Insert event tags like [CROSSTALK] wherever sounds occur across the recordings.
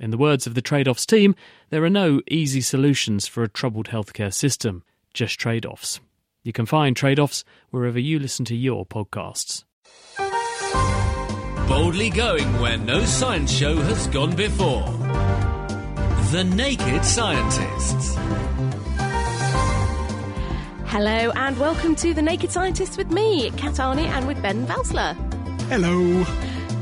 In the words of the trade offs team, there are no easy solutions for a troubled healthcare system, just trade offs. You can find trade offs wherever you listen to your podcasts. Boldly going where no science show has gone before. The Naked Scientists. Hello and welcome to The Naked Scientists with me, Kat Arney, and with Ben Valsler. Hello.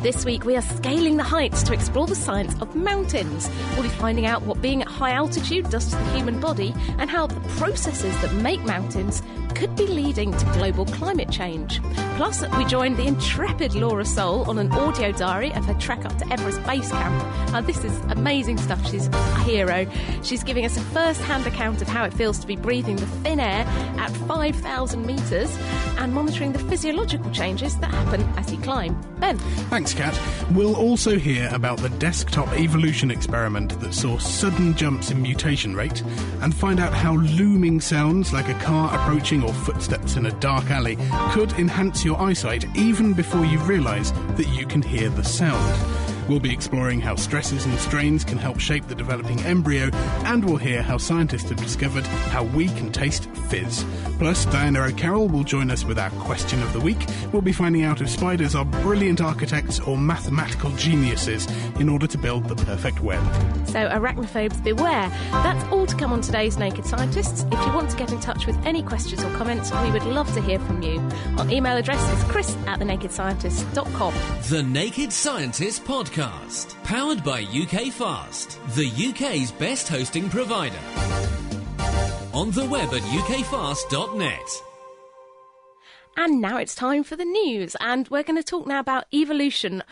This week, we are scaling the heights to explore the science of mountains. We'll be finding out what being at high altitude does to the human body and how the processes that make mountains could be leading to global climate change. Plus, we joined the intrepid Laura Soul on an audio diary of her trek up to Everest Base Camp. Now, this is amazing stuff. She's a hero. She's giving us a first hand account of how it feels to be breathing the thin air at 5,000 metres and monitoring the physiological changes that happen as you climb. Ben. Thanks, Kat. We'll also hear about the desktop evolution experiment that saw sudden jumps in mutation rate and find out how looming sounds like a car approaching or footsteps in a dark alley could enhance your eyesight even before you realise that you can hear the sound. We'll be exploring how stresses and strains can help shape the developing embryo, and we'll hear how scientists have discovered how we can taste fizz. Plus, Diana O'Carroll will join us with our question of the week. We'll be finding out if spiders are brilliant architects or mathematical geniuses in order to build the perfect web. So, arachnophobes beware. That's all to come on today's Naked Scientists. If you want to get in touch with any questions or comments, we would love to hear from you. Our email address is chris at thenakedscientist.com. The Naked Scientists Podcast, powered by UK Fast, the UK's best hosting provider. On the web at ukfast.net. And now it's time for the news, and we're going to talk now about evolution.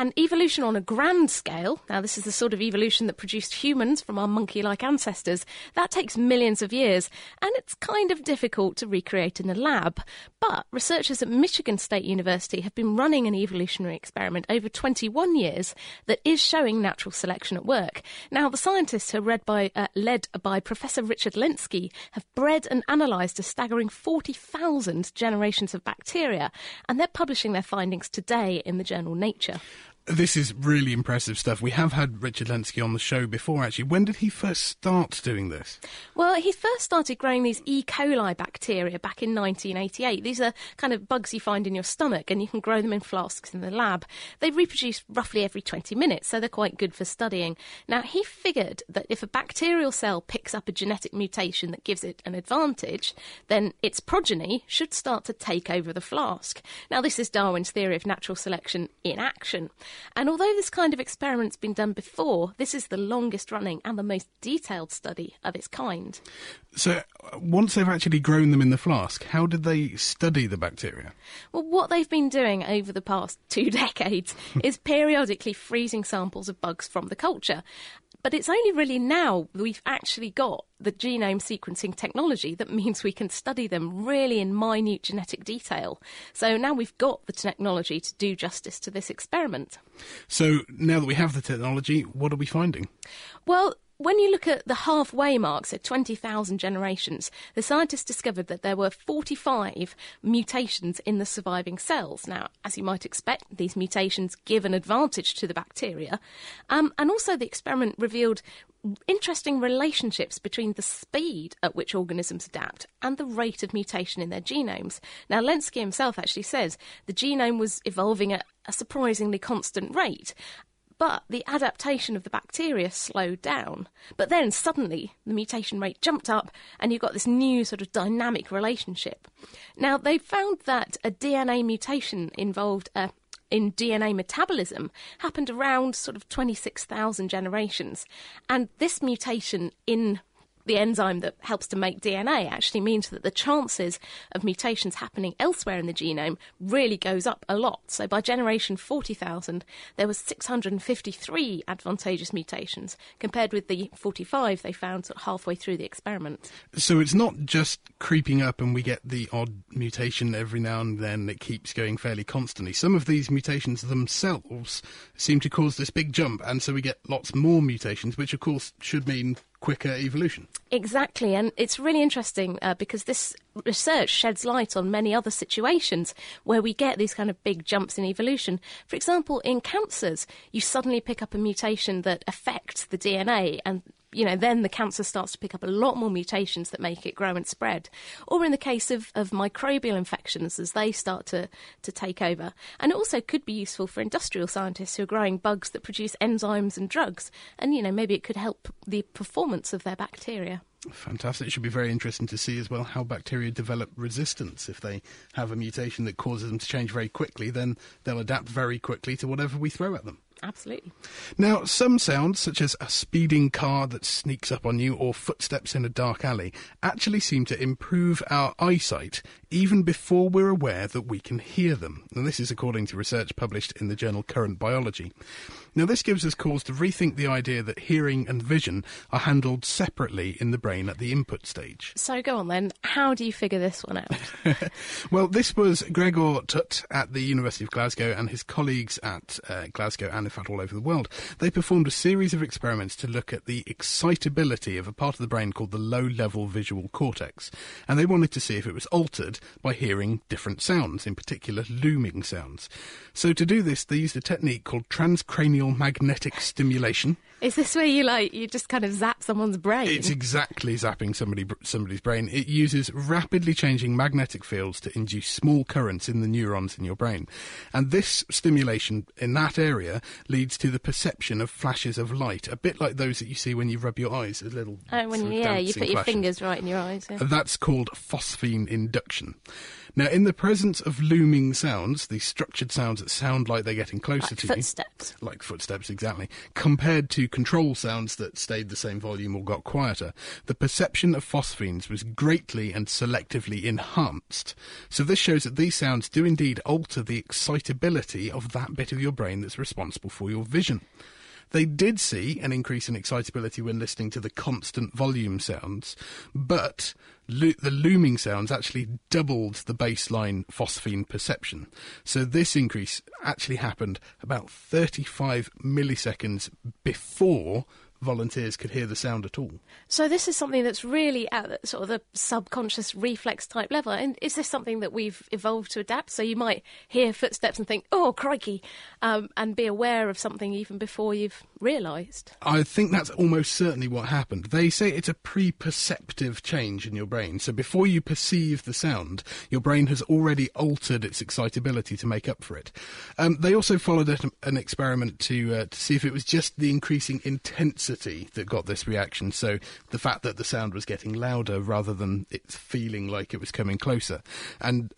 And evolution on a grand scale, now this is the sort of evolution that produced humans from our monkey like ancestors, that takes millions of years, and it's kind of difficult to recreate in a lab. But researchers at Michigan State University have been running an evolutionary experiment over 21 years that is showing natural selection at work. Now, the scientists, who are led by, uh, led by Professor Richard Lenski, have bred and analysed a staggering 40,000 generations of bacteria, and they're publishing their findings today in the journal Nature. This is really impressive stuff. We have had Richard Lenski on the show before, actually. When did he first start doing this? Well, he first started growing these E. coli bacteria back in 1988. These are kind of bugs you find in your stomach, and you can grow them in flasks in the lab. They reproduce roughly every 20 minutes, so they're quite good for studying. Now, he figured that if a bacterial cell picks up a genetic mutation that gives it an advantage, then its progeny should start to take over the flask. Now, this is Darwin's theory of natural selection in action. And although this kind of experiment's been done before, this is the longest running and the most detailed study of its kind. So, uh, once they've actually grown them in the flask, how did they study the bacteria? Well, what they've been doing over the past [LAUGHS] two decades [LAUGHS] is periodically freezing samples of bugs from the culture. But it's only really now we've actually got the genome sequencing technology that [LAUGHS] means we can study them really in minute genetic detail. So now we've got the technology to do justice to this experiment. So, now that we have the technology, what are we finding? Well, when you look at the halfway mark, so 20,000 generations, the scientists discovered that there were 45 mutations in the surviving cells. Now, as you might expect, these mutations give an advantage to the bacteria. Um, and also, the experiment revealed interesting relationships between the speed at which organisms adapt and the rate of mutation in their genomes. Now, Lenski himself actually says the genome was evolving at a surprisingly constant rate, but the adaptation of the bacteria slowed down. But then suddenly the mutation rate jumped up, and you've got this new sort of dynamic relationship. Now, they found that a DNA mutation involved uh, a in DNA metabolism happened around sort of 26,000 generations. And this mutation in the enzyme that helps to make DNA actually means that the chances of mutations happening elsewhere in the genome really goes up a lot. So by generation 40,000, there was 653 advantageous mutations compared with the 45 they found sort of halfway through the experiment. So it's not just creeping up and we get the odd mutation every now and then. It keeps going fairly constantly. Some of these mutations themselves seem to cause this big jump, and so we get lots more mutations, which of course should mean quicker evolution. Exactly, and it's really interesting uh, because this research sheds light on many other situations where we get these kind of big jumps in evolution. For example, in cancers, you suddenly pick up a mutation that affects the DNA, and you know, then the cancer starts to pick up a lot more mutations that make it grow and spread. Or in the case of, of microbial infections, as they start to, to take over. And it also could be useful for industrial scientists who are growing bugs that produce enzymes and drugs. And, you know, maybe it could help the performance of their bacteria. Fantastic. It should be very interesting to see as well how bacteria develop resistance. If they have a mutation that causes them to change very quickly, then they'll adapt very quickly to whatever we throw at them. Absolutely. Now, some sounds, such as a speeding car that sneaks up on you or footsteps in a dark alley, actually seem to improve our eyesight even before we're aware that we can hear them. And this is according to research published in the journal Current Biology. Now, this gives us cause to rethink the idea that hearing and vision are handled separately in the brain at the input stage. So, go on then. How do you figure this one out? [LAUGHS] well, this was Gregor Thut at the University of Glasgow and his colleagues at uh, Glasgow and, in fact, all over the world. They performed a series of experiments to look at the excitability of a part of the brain called the low level visual cortex. And they wanted to see if it was altered by hearing different sounds, in particular looming sounds. So, to do this, they used a technique called transcranial magnetic stimulation. Is this where you like you just kind of zap someone's brain? It's exactly zapping somebody somebody's brain. It uses rapidly changing magnetic fields to induce small currents in the neurons in your brain, and this stimulation in that area leads to the perception of flashes of light, a bit like those that you see when you rub your eyes. A little oh, when yeah, you put your flashes. fingers right in your eyes. Yeah. That's called phosphene induction. Now, in the presence of looming sounds, these structured sounds that sound like they're getting closer like to footsteps. you, like footsteps, exactly, compared to control sounds that stayed the same volume or got quieter, the perception of phosphenes was greatly and selectively enhanced. So this shows that these sounds do indeed alter the excitability of that bit of your brain that's responsible for your vision. They did see an increase in excitability when listening to the constant volume sounds, but lo- the looming sounds actually doubled the baseline phosphene perception. So this increase actually happened about 35 milliseconds before volunteers could hear the sound at all. So this is something that's really at the, sort of the subconscious reflex type level. And is this something that we've evolved to adapt? So you might hear footsteps and think, "Oh, crikey," um, and be aware of something even before you've realised. I think that's almost certainly what happened. They say it's a pre-perceptive change in your brain. So before you perceive the sound, your brain has already altered its excitability to make up for it. Um, they also followed an, an experiment to uh, to see if it was just the increasing intensity that got this reaction. So the fact that the sound was getting louder rather than it feeling like it was coming closer. And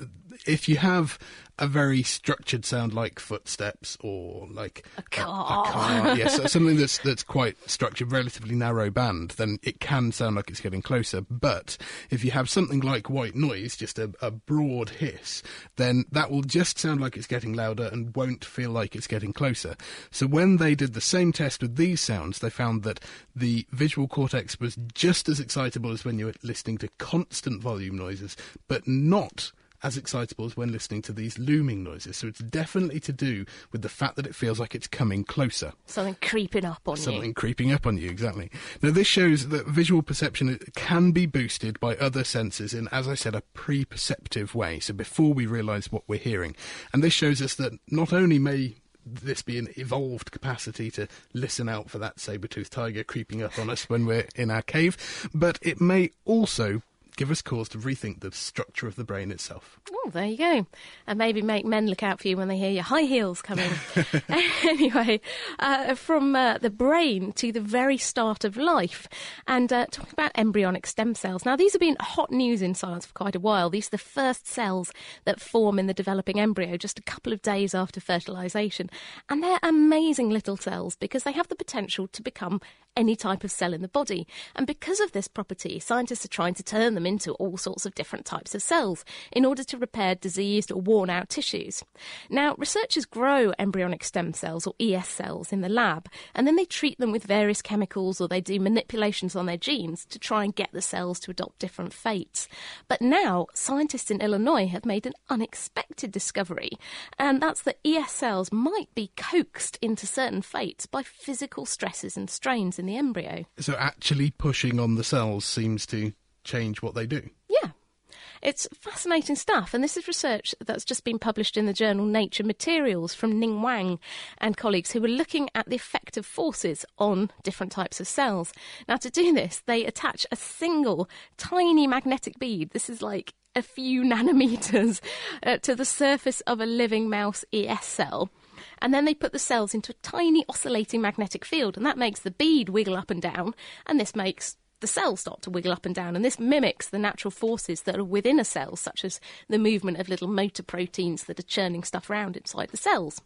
if you have a very structured sound like footsteps or like a car, a, a car yes, so [LAUGHS] something that's that's quite structured, relatively narrow band, then it can sound like it's getting closer. But if you have something like white noise, just a, a broad hiss, then that will just sound like it's getting louder and won't feel like it's getting closer. So when they did the same test with these sounds, they found that the visual cortex was just as excitable as when you were listening to constant volume noises, but not as excitable as when listening to these looming noises. So it's definitely to do with the fact that it feels like it's coming closer. Something creeping up on Something you. Something creeping up on you, exactly. Now, this shows that visual perception can be boosted by other senses in, as I said, a pre perceptive way. So before we realise what we're hearing. And this shows us that not only may this be an evolved capacity to listen out for that saber-toothed tiger creeping up on us when we're in our cave, but it may also give us cause to rethink the structure of the brain itself. Oh, there you go. And maybe make men look out for you when they hear your high heels coming. [LAUGHS] [LAUGHS] anyway, uh, from uh, the brain to the very start of life. And uh, talking about embryonic stem cells. Now, these have been hot news in science for quite a while. These are the first cells that form in the developing embryo just a couple of days after fertilisation. And they're amazing little cells because they have the potential to become any type of cell in the body. And because of this property, scientists are trying to turn them into all sorts of different types of cells in order to repair diseased or worn out tissues. Now, researchers grow embryonic stem cells or ES cells in the lab, and then they treat them with various chemicals or they do manipulations on their genes to try and get the cells to adopt different fates. But now, scientists in Illinois have made an unexpected discovery, and that's that ES cells might be coaxed into certain fates by physical stresses and strains in the embryo. So actually pushing on the cells seems to change what they do. Yeah. It's fascinating stuff, and this is research that's just been published in the journal Nature Materials from Ning Wang and colleagues who were looking at the effect of forces on different types of cells. Now, to do this, they attach a single tiny magnetic bead. This is like a few [LAUGHS] nanometers uh, to the surface of a living mouse ES cell. And then they put the cells into a tiny oscillating magnetic field, and that makes the bead wiggle up and down, and this makes the cells start to wiggle up and down, and this mimics the natural forces that are within a cell, such as the movement of little motor proteins that are churning stuff around inside the cells.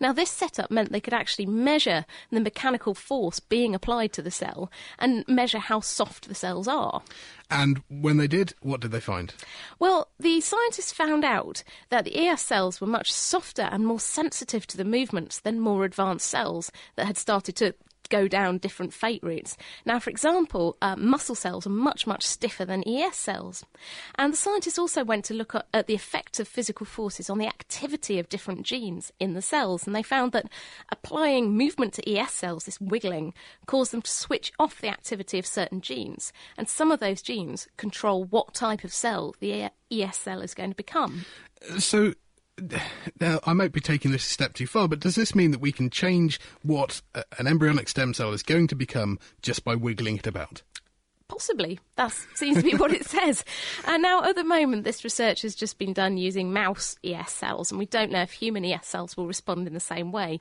Now, this setup meant they could actually measure the mechanical force being applied to the cell and measure how soft the cells are. And when they did, what did they find? Well, the scientists found out that the ES cells were much softer and more sensitive to the movements than more advanced cells that had started to go down different fate routes. Now, for example, uh, muscle cells are much, much stiffer than ES cells. And the scientists also went to look at, at the effect of physical forces on the activity of different genes in the cells. And they found that applying movement to ES cells, this wiggling, caused them to switch off the activity of certain genes. And some of those genes control what type of cell the ES cell is going to become. So now I might be taking this a step too far, but does this mean that we can change what an embryonic stem cell is going to become just by wiggling it about? Possibly. That seems to be what it [LAUGHS] says. And now, at the moment, this research has just been done using mouse ES cells, and we don't know if human ES cells will respond in the same way.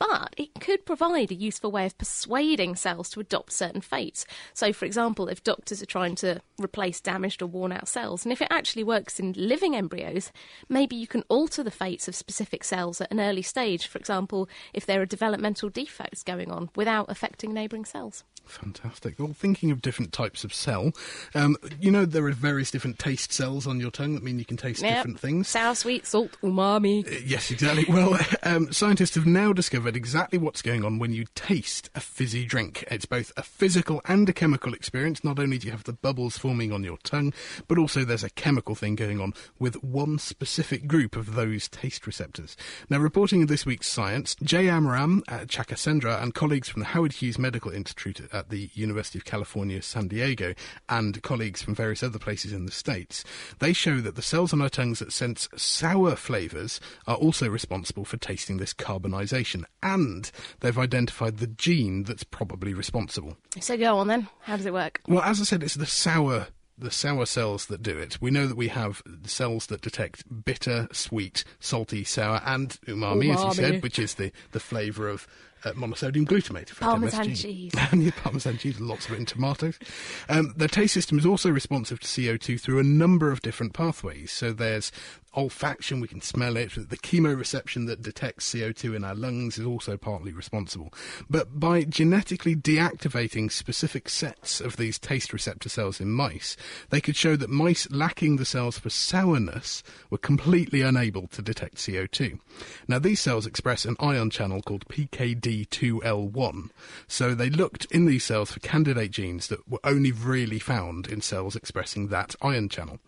But it could provide a useful way of persuading cells to adopt certain fates. So, for example, if doctors are trying to replace damaged or worn out cells, and if it actually works in living embryos, maybe you can alter the fates of specific cells at an early stage. For example, if there are developmental defects going on without affecting neighbouring cells. Fantastic. Well, thinking of different types of cell, um, you know there are various different taste cells on your tongue that mean you can taste Yep. different things. Sour, sweet, salt, umami. Uh, Yes, exactly. Well, [LAUGHS] um, scientists have now discovered exactly what's going on when you taste a fizzy drink. It's both a physical and a chemical experience. Not only do you have the bubbles forming on your tongue, but also there's a chemical thing going on with one specific group of those taste receptors. Now, reporting in this week's Science, Jayaram, at Chandrashekar and colleagues from the Howard Hughes Medical Institute at the University of California, San Diego, and colleagues from various other places in the States, they show that the cells on our tongues that sense sour flavours are also responsible for tasting this carbonisation, and they've identified the gene that's probably responsible. So go on then. How does it work? Well, as I said, it's the sour the sour cells that do it. We know that we have cells that detect bitter, sweet, salty, sour, and umami, as you said, which is the, the flavour of uh, monosodium glutamate. Parmesan MSG. cheese. [LAUGHS] and yeah, parmesan cheese, lots of it in tomatoes. Um, the taste system is also responsive to CO2 through a number of different pathways. So there's olfaction, we can smell it. The chemoreception that detects CO2 in our lungs is also partly responsible. But by genetically deactivating specific sets of these taste receptor cells in mice, they could show that mice lacking the cells for sourness were completely unable to detect CO2. Now, these cells express an ion channel called PKD2L1. So they looked in these cells for candidate genes that were only really found in cells expressing that ion channel.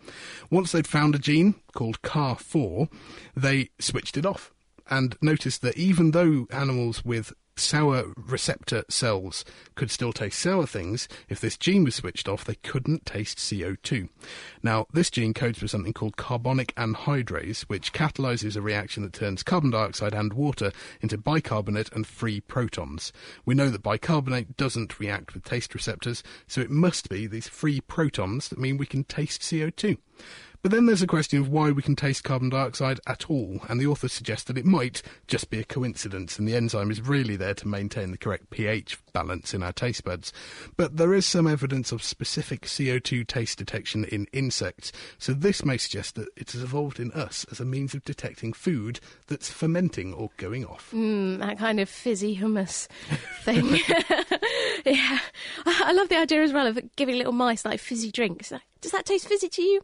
Once they'd found a gene called CAR4, they switched it off and noticed that even though animals with sour receptor cells could still taste sour things, if this gene was switched off, they couldn't taste CO2. Now, this gene codes for something called carbonic anhydrase, which catalyzes a reaction that turns carbon dioxide and water into bicarbonate and free protons. We know that bicarbonate doesn't react with taste receptors, so it must be these free protons that mean we can taste CO2. But then there's a question of why we can taste carbon dioxide at all, and the authors suggest that it might just be a coincidence and the enzyme is really there to maintain the correct pH balance in our taste buds. But there is some evidence of specific CO2 taste detection in insects, so this may suggest that it has evolved in us as a means of detecting food that's fermenting or going off. Mm, that kind of fizzy hummus thing. [LAUGHS] yeah. I love the idea as well of giving little mice like fizzy drinks. Does that taste fizzy to you?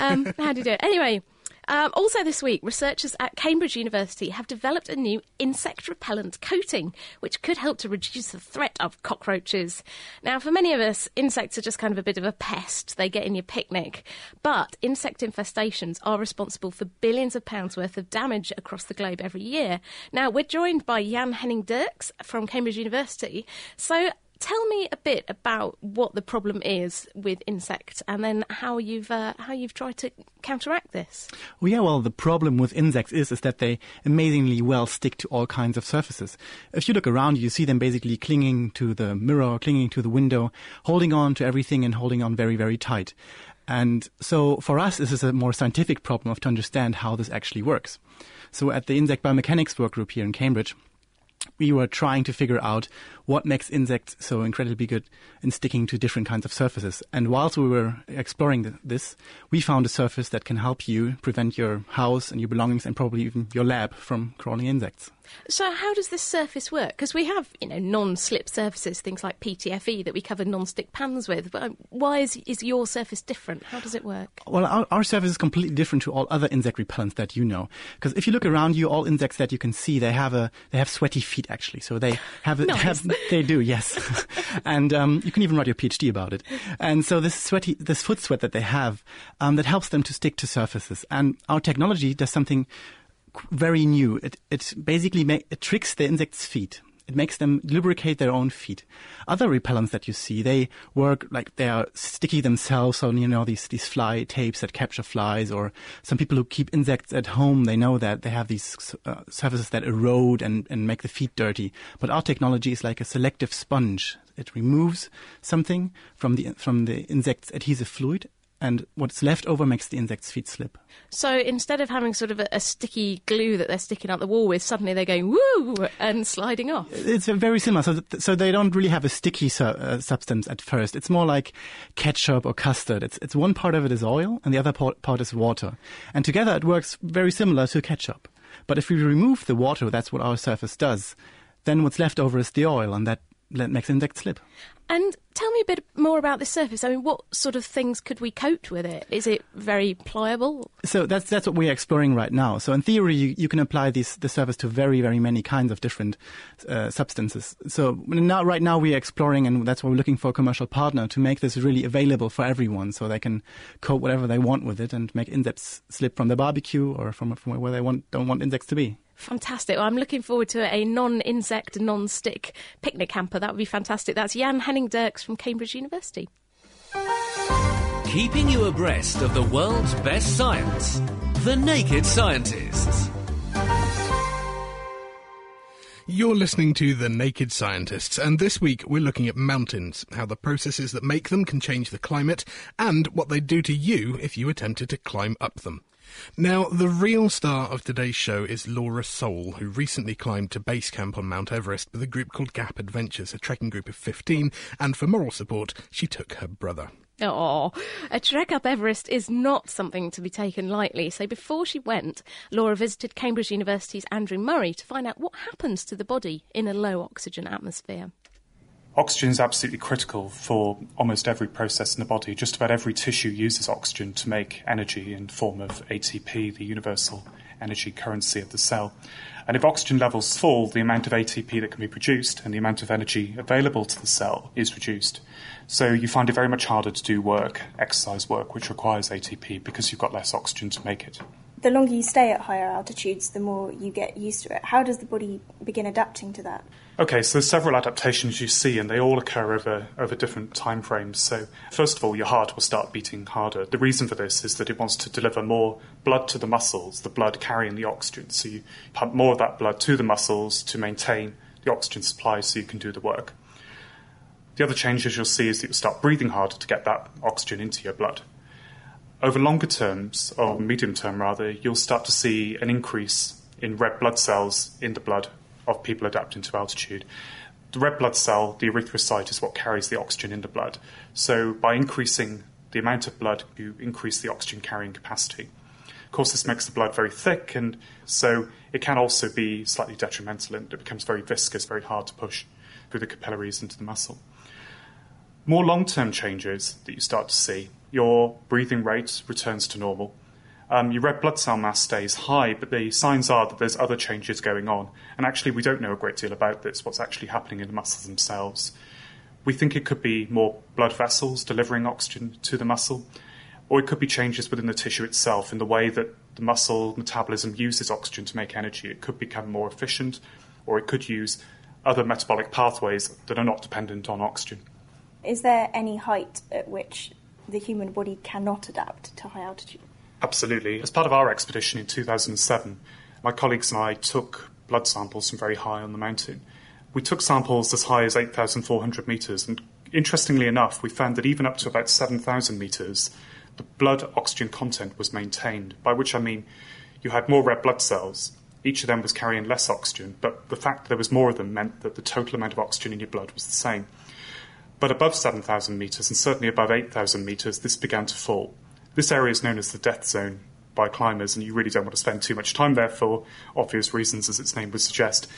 Um, how do you do it? Anyway, um, also, this week, researchers at Cambridge University have developed a new insect repellent coating, which could help to reduce the threat of cockroaches. Now, for many of us, insects are just kind of a bit of a pest. They get in your picnic. But insect infestations are responsible for billions of pounds worth of damage across the globe every year. Now, we're joined by Jan Henning Dirks from Cambridge University. So, tell me a bit about what the problem is with insects and then how you've uh, how you've tried to counteract this. Well yeah well the problem with insects is is that they amazingly well stick to all kinds of surfaces. If you look around you see them basically clinging to the mirror clinging to the window holding on to everything and holding on very very tight. And so for us this is a more scientific problem of to understand how this actually works. So at the insect biomechanics work group here in cambridge we were trying to figure out what makes insects so incredibly good in sticking to different kinds of surfaces. And whilst we were exploring this, we found a surface that can help you prevent your house and your belongings and probably even your lab from crawling insects. So, how does this surface work? Because we have, you know, non-slip surfaces, things like PTFE that we cover non-stick pans with. But um, why is is your surface different? How does it work? Well, our, our surface is completely different to all other insect repellents that you know. Because if you look around you, all insects that you can see, they have a they have sweaty feet actually. So they have, [LAUGHS] nice. have they do yes, [LAUGHS] and um, you can even write your PhD about it. And so this sweaty this foot sweat that they have um, that helps them to stick to surfaces. And our technology does something very new. It, it basically ma- it tricks the insect's feet. It makes them lubricate their own feet. Other repellents that you see, they work like they are sticky themselves on, you know, these, these fly tapes that capture flies or some people who keep insects at home, they know that they have these uh, surfaces that erode and, and make the feet dirty. But our technology is like a selective sponge. It removes something from the, from the insect's adhesive fluid and what's left over makes the insect's feet slip. So instead of having sort of a, a, sticky glue that they're sticking out the wall with, suddenly they're going woo and sliding off. It's very similar. So, th- so they don't really have a sticky su- uh, substance at first. It's more like ketchup or custard. It's it's one part of it is oil and the other part, part is water, and together it works very similar to ketchup. But if we remove the water, that's what our surface does. Then what's left over is the oil, and that that makes insects slip. And tell me a bit more about this surface. I mean, what sort of things could we coat with it? Is it very pliable? So that's that's what we're exploring right now. So in theory, you, you can apply this the surface to very very many kinds of different uh, substances. So now right now we're exploring, and that's why we're looking for a commercial partner to make this really available for everyone, so they can coat whatever they want with it and make insects slip from the barbecue or from from where they want don't want insects to be. Fantastic. Well, I'm looking forward to a non insect, non stick picnic hamper. That would be fantastic. That's Jan Henning Dirks from Cambridge University. Keeping you abreast of the world's best science The Naked Scientists. You're listening to The Naked Scientists, and this week we're looking at mountains, how the processes that make them can change the climate, and what they'd do to you if you attempted to climb up them. Now, the real star of today's show is Laura Soul, who recently climbed to base camp on Mount Everest with a group called Gap Adventures, a trekking group of 15, and for moral support, she took her brother. Oh, a trek up Everest is not something to be taken lightly. So before she went, Laura visited Cambridge University's Andrew Murray to find out what happens to the body in a low oxygen atmosphere. Oxygen is absolutely critical for almost every process in the body. Just about every tissue uses oxygen to make energy in form of ATP, the universal energy currency of the cell. And if oxygen levels fall, the amount of ATP that can be produced and the amount of energy available to the cell is reduced. So you find it very much harder to do work, exercise work, which requires ATP because you've got less oxygen to make it. The longer you stay at higher altitudes, the more you get used to it. How does the body begin adapting to that? Okay, so there's several adaptations you see, and they all occur over, over different time frames. So, first of all, your heart will start beating harder. The reason for this is that it wants to deliver more blood to the muscles, the blood carrying the oxygen. So, you pump more of that blood to the muscles to maintain the oxygen supply so you can do the work. The other changes you'll see is that you'll start breathing harder to get that oxygen into your blood. Over longer terms, or medium term rather, you'll start to see an increase in red blood cells in the blood of people adapting to altitude. The red blood cell, the erythrocyte, is what carries the oxygen in the blood. So, by increasing the amount of blood, you increase the oxygen carrying capacity. Of course, this makes the blood very thick, and so it can also be slightly detrimental, and it becomes very viscous, very hard to push through the capillaries into the muscle. More long term changes that you start to see your breathing rate returns to normal. Um, your red blood cell mass stays high, but the signs are that there's other changes going on. And actually, we don't know a great deal about this, what's actually happening in the muscles themselves. We think it could be more blood vessels delivering oxygen to the muscle, or it could be changes within the tissue itself in the way that the muscle metabolism uses oxygen to make energy. It could become more efficient, or it could use other metabolic pathways that are not dependent on oxygen. Is there any height at which the human body cannot adapt to high altitude? Absolutely. As part of our expedition in 2007, my colleagues and I took blood samples from very high on the mountain. We took samples as high as 8,400 metres, and interestingly enough, we found that even up to about 7,000 metres, the blood oxygen content was maintained, by which I mean you had more red blood cells. Each of them was carrying less oxygen, but the fact that there was more of them meant that the total amount of oxygen in your blood was the same. But above 7,000 metres, and certainly above 8,000 metres, this began to fall. This area is known as the death zone by climbers, and you really don't want to spend too much time there for obvious reasons, as its name would suggest.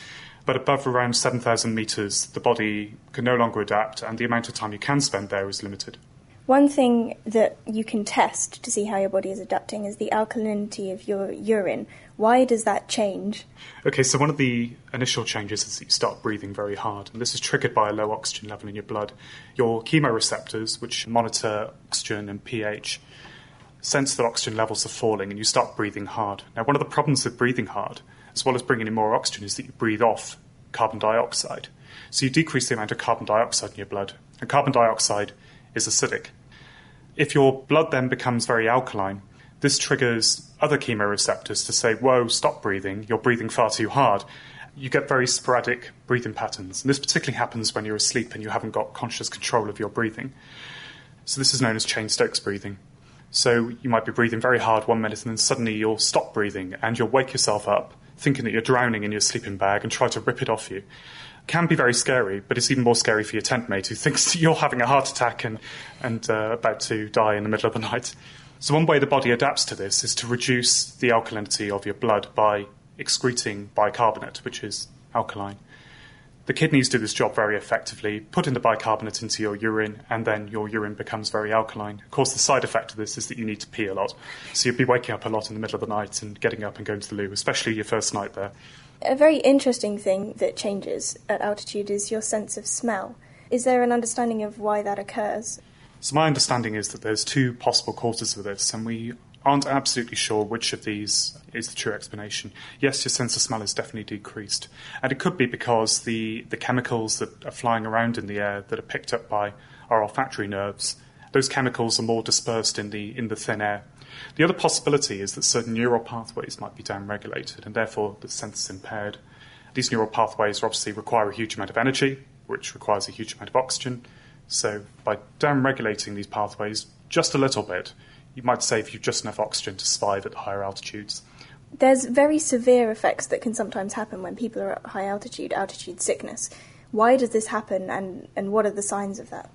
But above around 7,000 metres, the body can no longer adapt, and the amount of time you can spend there is limited. One thing that you can test to see how your body is adapting is the alkalinity of your urine. Why does that change? Okay, so one of the initial changes is that you start breathing very hard, and this is triggered by a low oxygen level in your blood. Your chemoreceptors, which monitor oxygen and pH, sense that oxygen levels are falling and you start breathing hard. Now, one of the problems with breathing hard, as well as bringing in more oxygen, is that you breathe off carbon dioxide. So you decrease the amount of carbon dioxide in your blood. And carbon dioxide is acidic. If your blood then becomes very alkaline, this triggers other chemoreceptors to say, whoa, stop breathing, you're breathing far too hard. You get very sporadic breathing patterns. And this particularly happens when you're asleep and you haven't got conscious control of your breathing. So this is known as Cheyne-Stokes breathing. So you might be breathing very hard one minute and then suddenly you'll stop breathing and you'll wake yourself up thinking that you're drowning in your sleeping bag and try to rip it off you. It can be very scary, but it's even more scary for your tent mate who [LAUGHS] thinks that you're having a heart attack and, and uh, about to die in the middle of the night. So one way the body adapts to this is to reduce the alkalinity of your blood by excreting bicarbonate, which is alkaline. The kidneys do this job very effectively, putting the bicarbonate into your urine, and then your urine becomes very alkaline. Of course, the side effect of this is that you need to pee a lot. So you'll be waking up a lot in the middle of the night and getting up and going to the loo, especially your first night there. A very interesting thing that changes at altitude is your sense of smell. Is there an understanding of why that occurs? So, my understanding is that there's two possible causes for this, and we aren't absolutely sure which of these is the true explanation. Yes, your sense of smell is definitely decreased. And it could be because the, the chemicals that are flying around in the air that are picked up by our olfactory nerves, those chemicals are more dispersed in the, in the thin air. The other possibility is that certain neural pathways might be downregulated and therefore the sense is impaired. These neural pathways obviously require a huge amount of energy, which requires a huge amount of oxygen. So by downregulating these pathways just a little bit, you might save you've just enough oxygen to survive at higher altitudes. There's very severe effects that can sometimes happen when people are at high altitude, altitude sickness. Why does this happen, and, and what are the signs of that?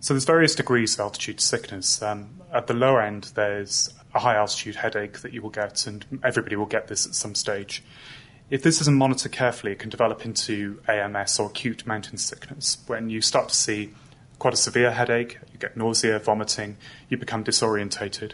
So there's various degrees of altitude sickness. Um, at the lower end, there's a high altitude headache that you will get, and everybody will get this at some stage. If this isn't monitored carefully, it can develop into AMS or acute mountain sickness, when you start to see quite a severe headache, you get nausea, vomiting, you become disorientated.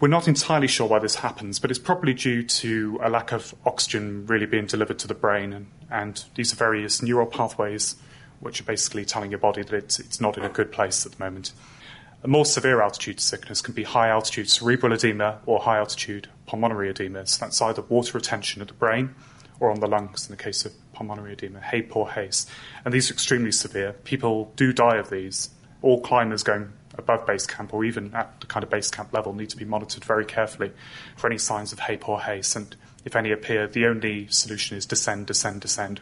We're not entirely sure why this happens, but it's probably due to a lack of oxygen really being delivered to the brain, and, and these are various neural pathways which are basically telling your body that it's, it's not in a good place at the moment. A more severe altitude sickness can be high altitude cerebral edema or high altitude pulmonary edema. So that's either water retention at the brain or on the lungs in the case of pulmonary edema, HAPE or HACE. And these are extremely severe. People do die of these. All climbers going above base camp or even at the kind of base camp level need to be monitored very carefully for any signs of HAPE or HACE. And if any appear, the only solution is descend, descend, descend.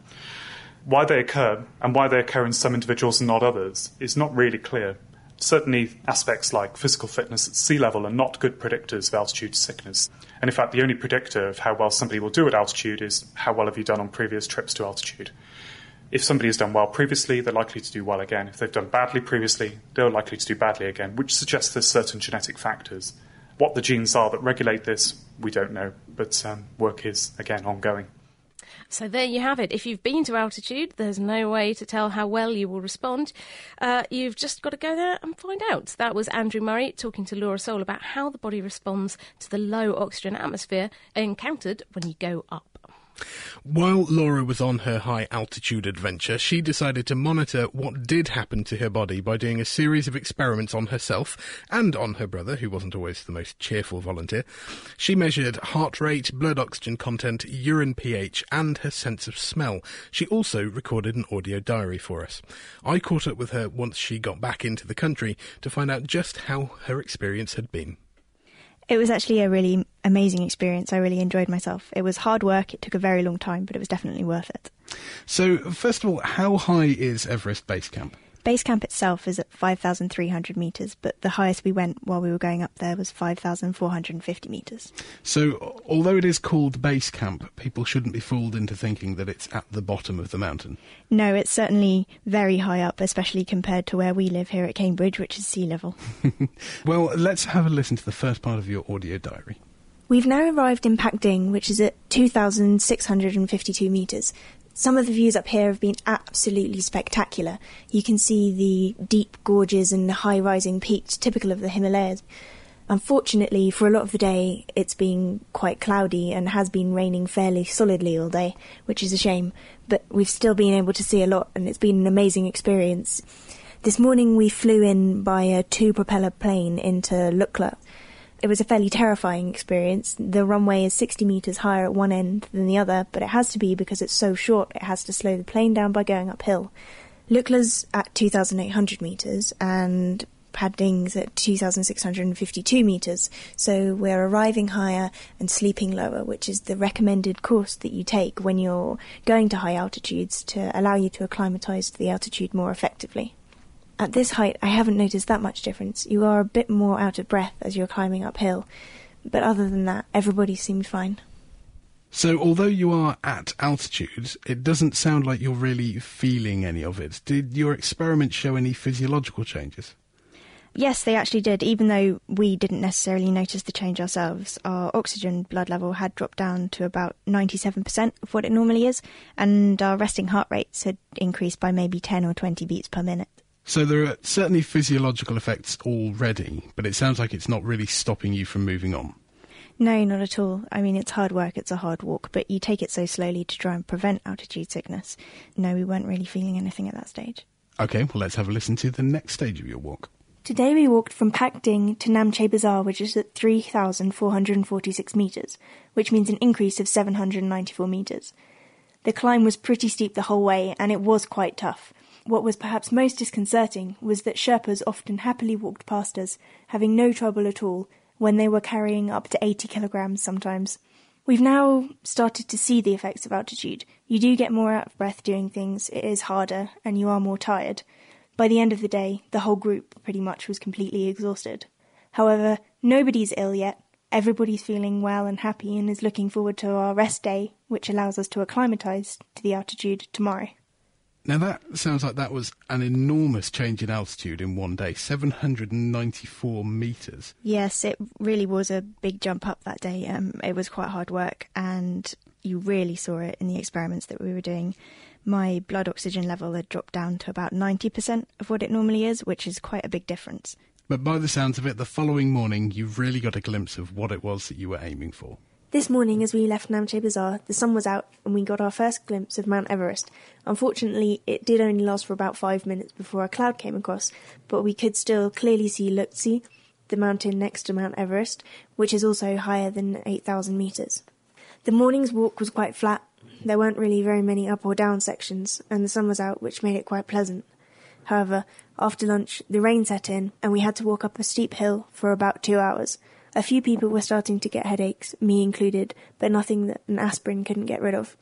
Why they occur and why they occur in some individuals and not others is not really clear. Certainly, aspects like physical fitness at sea level are not good predictors of altitude sickness. And in fact, the only predictor of how well somebody will do at altitude is how well have you done on previous trips to altitude. If somebody has done well previously, they're likely to do well again. If they've done badly previously, they're likely to do badly again, which suggests there's certain genetic factors. What the genes are that regulate this, we don't know, but um, work is, again, ongoing. So there you have it. If you've been to altitude, there's no way to tell how well you will respond. Uh, you've just got to go there and find out. That was Andrew Murray talking to Laura Soul about how the body responds to the low oxygen atmosphere encountered when you go up. While Laura was on her high altitude adventure, she decided to monitor what did happen to her body by doing a series of experiments on herself and on her brother, who wasn't always the most cheerful volunteer. She measured heart rate, blood oxygen content, urine pH, and her sense of smell. She also recorded an audio diary for us. I caught up with her once she got back into the country to find out just how her experience had been. It was actually a really amazing experience. I really enjoyed myself. It was hard work. It took a very long time, but it was definitely worth it. So, first of all, how high is Everest Base Camp? Base camp itself is at 5,300 metres, but the highest we went while we were going up there was 5,450 metres. So, although it is called base camp, people shouldn't be fooled into thinking that it's at the bottom of the mountain. No, it's certainly very high up, especially compared to where we live here at Cambridge, which is sea level. [LAUGHS] well, let's have a listen to the first part of your audio diary. We've now arrived in Pakding, which is at 2,652 metres. Some of the views up here have been absolutely spectacular. You can see the deep gorges and high rising peaks typical of the Himalayas. Unfortunately, for a lot of the day, it's been quite cloudy and has been raining fairly solidly all day, which is a shame. But we've still been able to see a lot, and it's been an amazing experience. This morning, we flew in by a two propeller plane into Lukla, it was a fairly terrifying experience. The runway is 60 metres higher at one end than the other, but it has to be because it's so short, it has to slow the plane down by going uphill. Lukla's at 2,800 metres and Pakding's at 2,652 metres, so we're arriving higher and sleeping lower, which is the recommended course that you take when you're going to high altitudes to allow you to acclimatise to the altitude more effectively. At this height, I haven't noticed that much difference. You are a bit more out of breath as you're climbing uphill, but other than that, everybody seemed fine. So, although you are at altitude, it doesn't sound like you're really feeling any of it. Did your experiment show any physiological changes? Yes, they actually did. Even though we didn't necessarily notice the change ourselves, our oxygen blood level had dropped down to about 97% of what it normally is, and our resting heart rates had increased by maybe 10 or 20 beats per minute. So there are certainly physiological effects already, but it sounds like it's not really stopping you from moving on. No, not at all. I mean, it's hard work, it's a hard walk, but you take it so slowly to try and prevent altitude sickness. No, we weren't really feeling anything at that stage. Okay, well, let's have a listen to the next stage of your walk. Today we walked from Pakding to Namche Bazaar, which is at 3,446 metres, which means an increase of 794 metres. The climb was pretty steep the whole way, and it was quite tough. What was perhaps most disconcerting was that Sherpas often happily walked past us, having no trouble at all, when they were carrying up to 80 kilograms sometimes. We've now started to see the effects of altitude. You do get more out of breath doing things, it is harder, and you are more tired. By the end of the day, the whole group pretty much was completely exhausted. However, nobody's ill yet. Everybody's feeling well and happy and is looking forward to our rest day, which allows us to acclimatise to the altitude tomorrow. Now that sounds like that was an enormous change in altitude in one day, 794 metres. Yes, it really was a big jump up that day. Um, it was quite hard work, and you really saw it in the experiments that we were doing. My blood oxygen level had dropped down to about 90% of what it normally is, which is quite a big difference. But by the sounds of it, the following morning, you've really got a glimpse of what it was that you were aiming for. This morning, as we left Namche Bazaar, the sun was out and we got our first glimpse of Mount Everest. Unfortunately, it did only last for about five minutes before a cloud came across, but we could still clearly see Lhotse, the mountain next to Mount Everest, which is also higher than 8,000 metres. The morning's walk was quite flat. There weren't really very many up or down sections, and the sun was out, which made it quite pleasant. However, after lunch, the rain set in, and we had to walk up a steep hill for about two hours. A few people were starting to get headaches, me included, but nothing that an aspirin couldn't get rid of.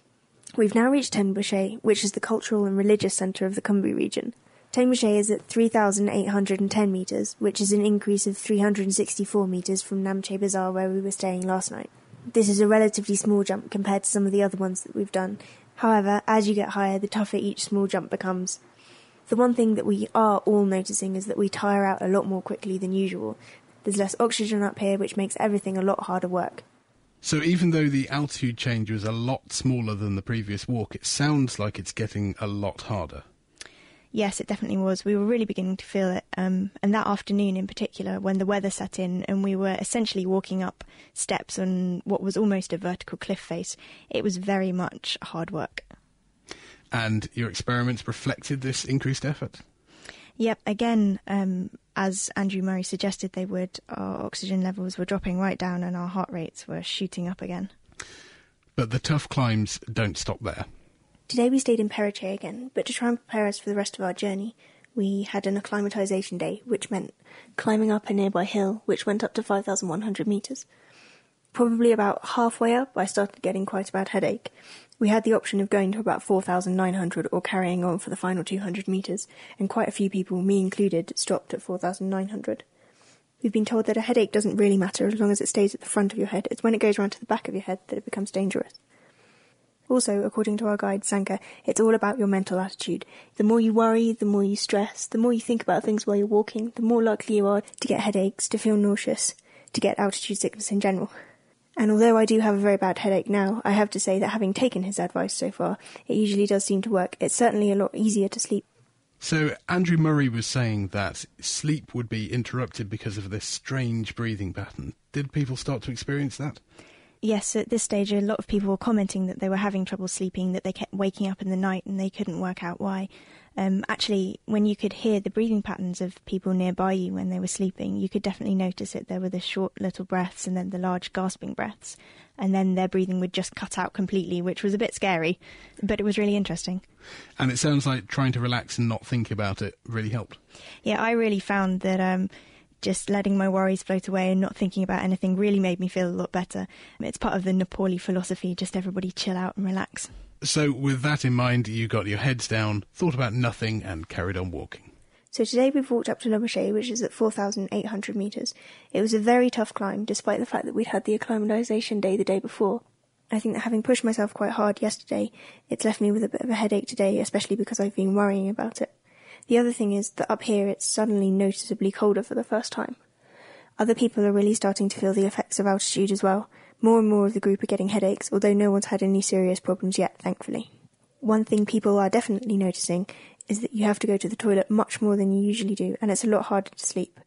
We've now reached Tengboche, which is the cultural and religious centre of the Khumbu region. Tengboche is at 3,810 metres, which is an increase of 364 metres from Namche Bazaar where we were staying last night. This is a relatively small jump compared to some of the other ones that we've done. However, as you get higher, the tougher each small jump becomes. The one thing that we are all noticing is that we tire out a lot more quickly than usual. There's less oxygen up here, which makes everything a lot harder work. So even though the altitude change was a lot smaller than the previous walk, it sounds like it's getting a lot harder. Yes, it definitely was. We were really beginning to feel it. Um, and that afternoon in particular, when the weather set in and we were essentially walking up steps on what was almost a vertical cliff face, it was very much hard work. And your experiments reflected this increased effort? Yep, again, um, as Andrew Murray suggested they would, our oxygen levels were dropping right down and our heart rates were shooting up again. But the tough climbs don't stop there. Today we stayed in Perrottet again, but to try and prepare us for the rest of our journey, we had an acclimatization day, which meant climbing up a nearby hill, which went up to 5,100 metres. Probably about halfway up, I started getting quite a bad headache. We had the option of going to about 4,900 or carrying on for the final 200 metres, and quite a few people, me included, stopped at 4,900. We've been told that a headache doesn't really matter as long as it stays at the front of your head. It's when it goes round to the back of your head that it becomes dangerous. Also, according to our guide Sanka, it's all about your mental attitude. The more you worry, the more you stress, the more you think about things while you're walking, the more likely you are to get headaches, to feel nauseous, to get altitude sickness in general. And although I do have a very bad headache now, I have to say that having taken his advice so far, it usually does seem to work. It's certainly a lot easier to sleep. So, Andrew Murray was saying that sleep would be interrupted because of this strange breathing pattern. Did people start to experience that? yes, at this stage, a lot of people were commenting that they were having trouble sleeping, that they kept waking up in the night and they couldn't work out why. Um, actually, when you could hear the breathing patterns of people nearby you when they were sleeping, you could definitely notice it. There were the short little breaths and then the large gasping breaths. And then their breathing would just cut out completely, which was a bit scary, but it was really interesting. And it sounds like trying to relax and not think about it really helped. Yeah, I really found that. Um, just letting my worries float away and not thinking about anything really made me feel a lot better. It's part of the Nepali philosophy, just everybody chill out and relax. So, with that in mind, you got your heads down, thought about nothing, and carried on walking. So today we've walked up to Lomoche, which is at 4,800 metres. It was a very tough climb, despite the fact that we'd had the acclimatisation day the day before. I think that having pushed myself quite hard yesterday, it's left me with a bit of a headache today, especially because I've been worrying about it. The other thing is that up here it's suddenly noticeably colder for the first time. Other people are really starting to feel the effects of altitude as well. More and more of the group are getting headaches, although no one's had any serious problems yet, thankfully. One thing people are definitely noticing is that you have to go to the toilet much more than you usually do, and it's a lot harder to sleep.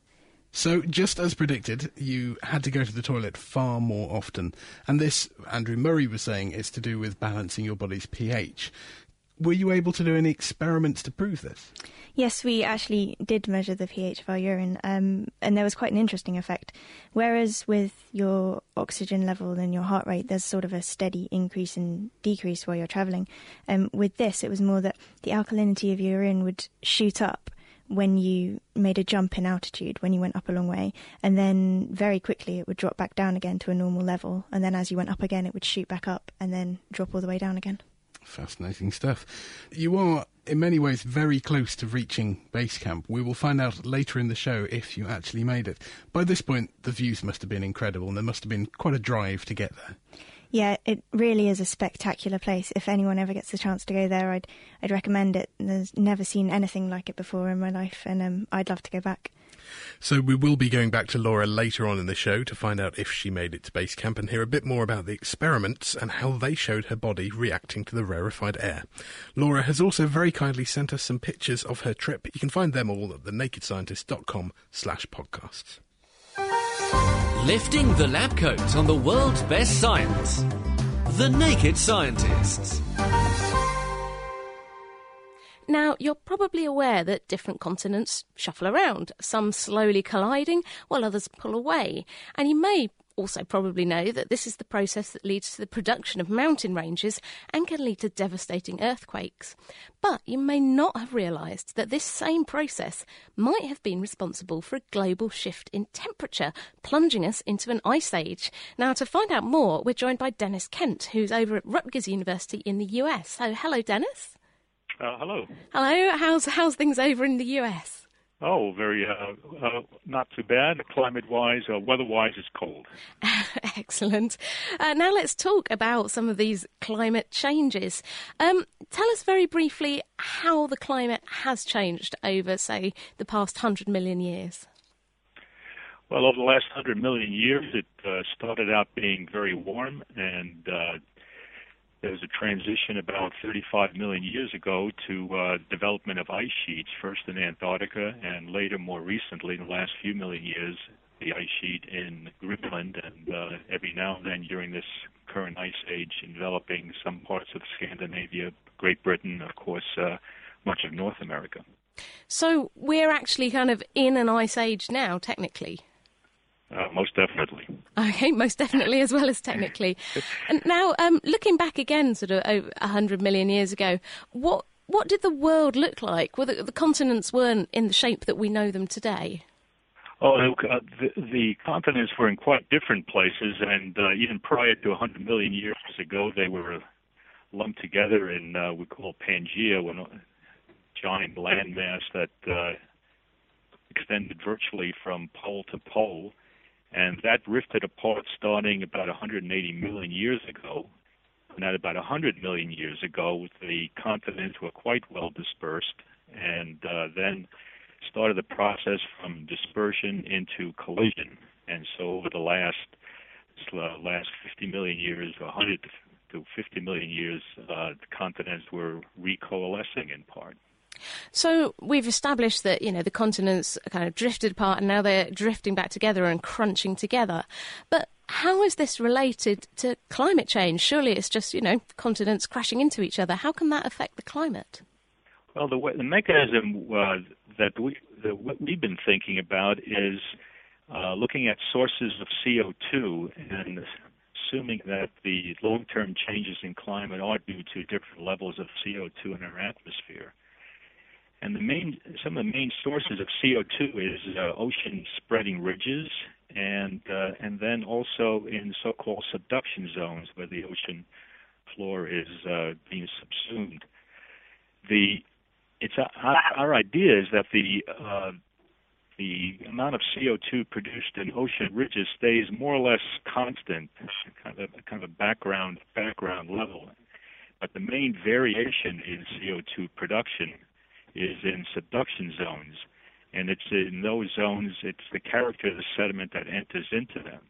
So, just as predicted, you had to go to the toilet far more often. And this, Andrew Murray was saying, is to do with balancing your body's pH. Were you able to do any experiments to prove this? Yes, we actually did measure the pH of our urine, um, and there was quite an interesting effect. Whereas with your oxygen level and your heart rate, there's sort of a steady increase and decrease while you're travelling. Um, with this, it was more that the alkalinity of your urine would shoot up when you made a jump in altitude, when you went up a long way, and then very quickly it would drop back down again to a normal level, and then as you went up again, it would shoot back up and then drop all the way down again. Fascinating stuff. You are, in many ways, very close to reaching base camp. We will find out later in the show if you actually made it. By this point, the views must have been incredible, and there must have been quite a drive to get there. Yeah, it really is a spectacular place. If anyone ever gets the chance to go there, I'd I'd recommend it. There's never seen anything like it before in my life, and um, I'd love to go back. So we will be going back to Laura later on in the show to find out if she made it to base camp and hear a bit more about the experiments and how they showed her body reacting to the rarefied air. Laura has also very kindly sent us some pictures of her trip. You can find them all at thenakedscientist.com slash podcasts. Lifting the lab coat on the world's best science. The Naked Scientists. Now, you're probably aware that different continents shuffle around, some slowly colliding while others pull away. And you may also probably know that this is the process that leads to the production of mountain ranges and can lead to devastating earthquakes. But you may not have realised that this same process might have been responsible for a global shift in temperature, plunging us into an ice age. Now, to find out more, we're joined by Dennis Kent, who's over at Rutgers University in the US. So, hello, Dennis. Uh, hello. Hello. How's how's things over in the US? Oh, very uh, uh, not too bad. Climate-wise, uh, weather-wise, it's cold. [LAUGHS] Excellent. Uh, now let's talk about some of these climate changes. Um, tell us very briefly how the climate has changed over, say, the past hundred million years. Well, over the last hundred million years, it uh, started out being very warm, and uh, there was a transition about 35 million years ago to uh, development of ice sheets, first in Antarctica, and later, more recently, in the last few million years, the ice sheet in Greenland, and uh, every now and then during this current ice age, enveloping some parts of Scandinavia, Great Britain, of course, uh, much of North America. So we're actually kind of in an ice age now, technically. Uh, most definitely. [LAUGHS] Okay, most definitely, as well as technically. [LAUGHS] and now, um, looking back again, sort of over hundred million years ago, what what did the world look like? Well, the, the continents weren't in the shape that we know them today. Oh, uh, the, the, continents were in quite different places, and uh, even prior to 100 million years ago, they were lumped together in uh, we call Pangea, a giant landmass that uh, extended virtually from pole to pole and that rifted apart starting about 180 million years ago. And at about 100 million years ago, the continents were quite well dispersed, and uh, then started the process from dispersion into collision. And so, over the last uh, last 50 million years, 100 to 50 million years, uh, the continents were recoalescing in part. So we've established that you know the continents kind of drifted apart and now they're drifting back together and crunching together. But how is this related to climate change? Surely it's just you know continents crashing into each other. How can that affect the climate? Well, the, the mechanism uh, that we what we've been thinking about is uh, looking at sources of CO2 and assuming that the long-term changes in climate are due to different levels of CO2 in our atmosphere. And the main, some of the main sources of CO2 is uh, ocean spreading ridges, and uh, and then also in so-called subduction zones where the ocean floor is uh, being subsumed. The it's our, our idea is that the uh, the amount of CO2 produced in ocean ridges stays more or less constant, kind of kind of a background background level. But the main variation in CO2 production is in subduction zones. And it's in those zones, it's the character of the sediment that enters into them.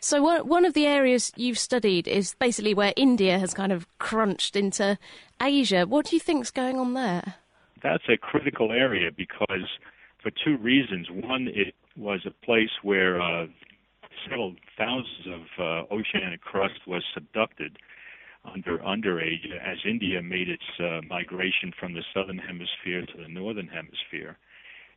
So one of the areas you've studied is basically where India has kind of crunched into Asia. What do you think's going on there? That's a critical area because for two reasons. One, it was a place where uh, several thousands of uh, oceanic crust was subducted under under Asia as India made its uh, migration from the southern hemisphere to the northern hemisphere.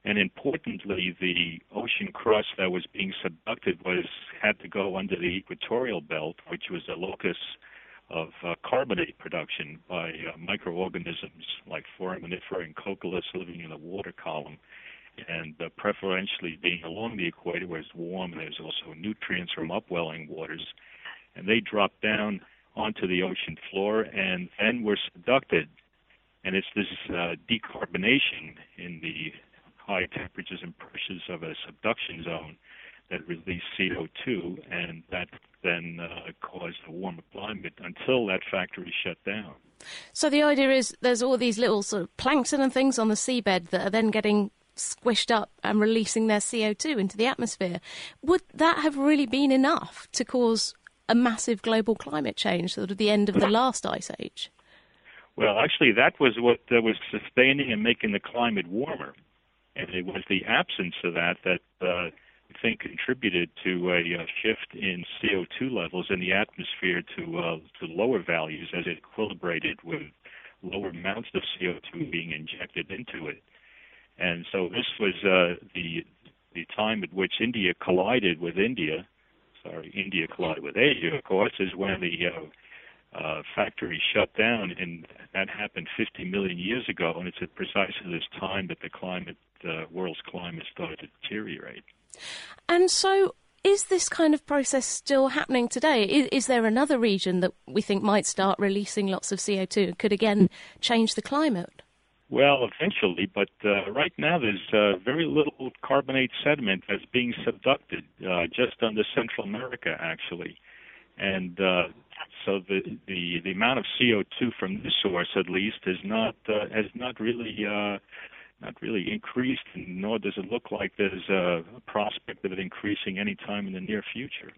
And importantly, the ocean crust that was being subducted was had to go under the equatorial belt, which was a locus of uh, carbonate production by uh, microorganisms like foraminifera and coccoliths living in the water column, and uh, preferentially being along the equator where it's warm and there's also nutrients from upwelling waters. And they drop down onto the ocean floor and then we're subducted. And it's this uh, decarbonation in the high temperatures and pressures of a subduction zone that release CO2, and that then uh, caused a warmer climate until that factory shut down. So the idea is there's all these little sort of plankton and things on the seabed that are then getting squished up and releasing their CO2 into the atmosphere. Would that have really been enough to cause a massive global climate change, sort of the end of the [CLEARS THROAT] last ice age? Well, actually, that was what uh, was sustaining and making the climate warmer, and it was the absence of that that uh, I think contributed to a uh, shift in CO2 levels in the atmosphere to uh, to lower values as it equilibrated with lower amounts of CO2 being injected into it. And so this was uh, the the time at which India collided with India sorry, India collided with Asia, of course, is when the uh, uh, factory shut down, and that happened 50 million years ago. And it's at precisely this time that the climate, uh, world's climate, started to deteriorate. And so, is this kind of process still happening today? Is, is, there another region that we think might start releasing lots of CO2 could again change the climate? Well, eventually, but uh, right now there's uh, very little carbonate sediment that's being subducted uh, just under Central America, actually, and uh, so the, the the amount of CO2 from this source, at least, is not uh, has not really uh, not really increased, nor does it look like there's a prospect of it increasing any time in the near future.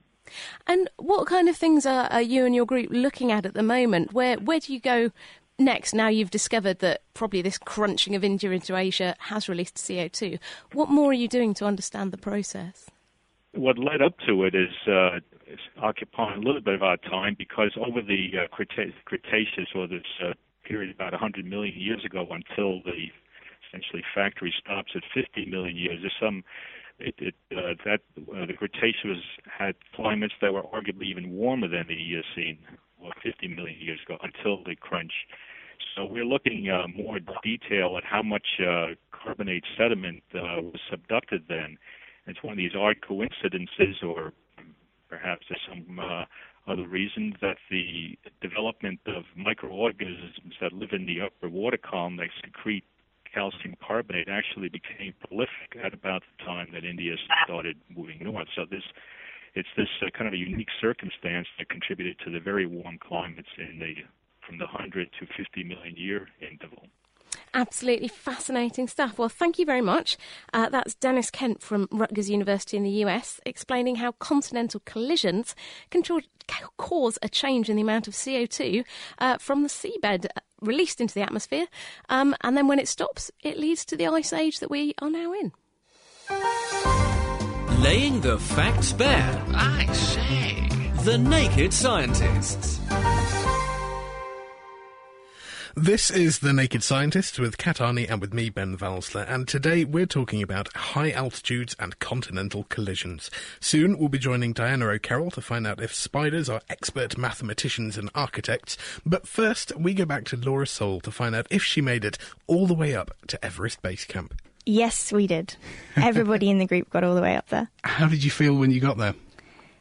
And what kind of things are, are you and your group looking at at the moment? Where where do you go next now you've discovered that probably this crunching of India into Asia has released CO2? What more are you doing to understand the process? What led up to it is, uh, occupying a little bit of our time because over the uh, Cretaceous or this uh, period about 100 million years ago until the essentially factory stops at 50 million years, there's some it, it uh, that uh, the Cretaceous had climates that were arguably even warmer than the Eocene, or 50 million years ago, until the crunch. So we're looking uh, more detail at how much uh, carbonate sediment uh, was subducted then. It's one of these odd coincidences, or perhaps there's some uh, other reason that the development of microorganisms that live in the upper water column that secrete calcium carbonate actually became prolific at about the time that India started moving north. So this it's this uh, kind of a unique circumstance that contributed to the very warm climates in the from the 100 to 50 million year interval. Absolutely fascinating stuff. Well, thank you very much. Uh, that's Dennis Kent from Rutgers University in the US explaining how continental collisions can cause a change in the amount of CO2 uh, from the seabed uh, released into the atmosphere. Um, and then when it stops, it leads to the ice age that we are now in. Laying the facts bare. I say. The Naked Scientists. This is The Naked Scientists with Kat Arney and with me, Ben Valsler, and today we're talking about high altitudes and continental collisions. Soon we'll be joining Diana O'Carroll to find out if spiders are expert mathematicians and architects, but first we go back to Laura Soul to find out if she made it all the way up to Everest Base Camp. Yes, we did. Everybody in the group got all the way up there. [LAUGHS] How did you feel when you got there?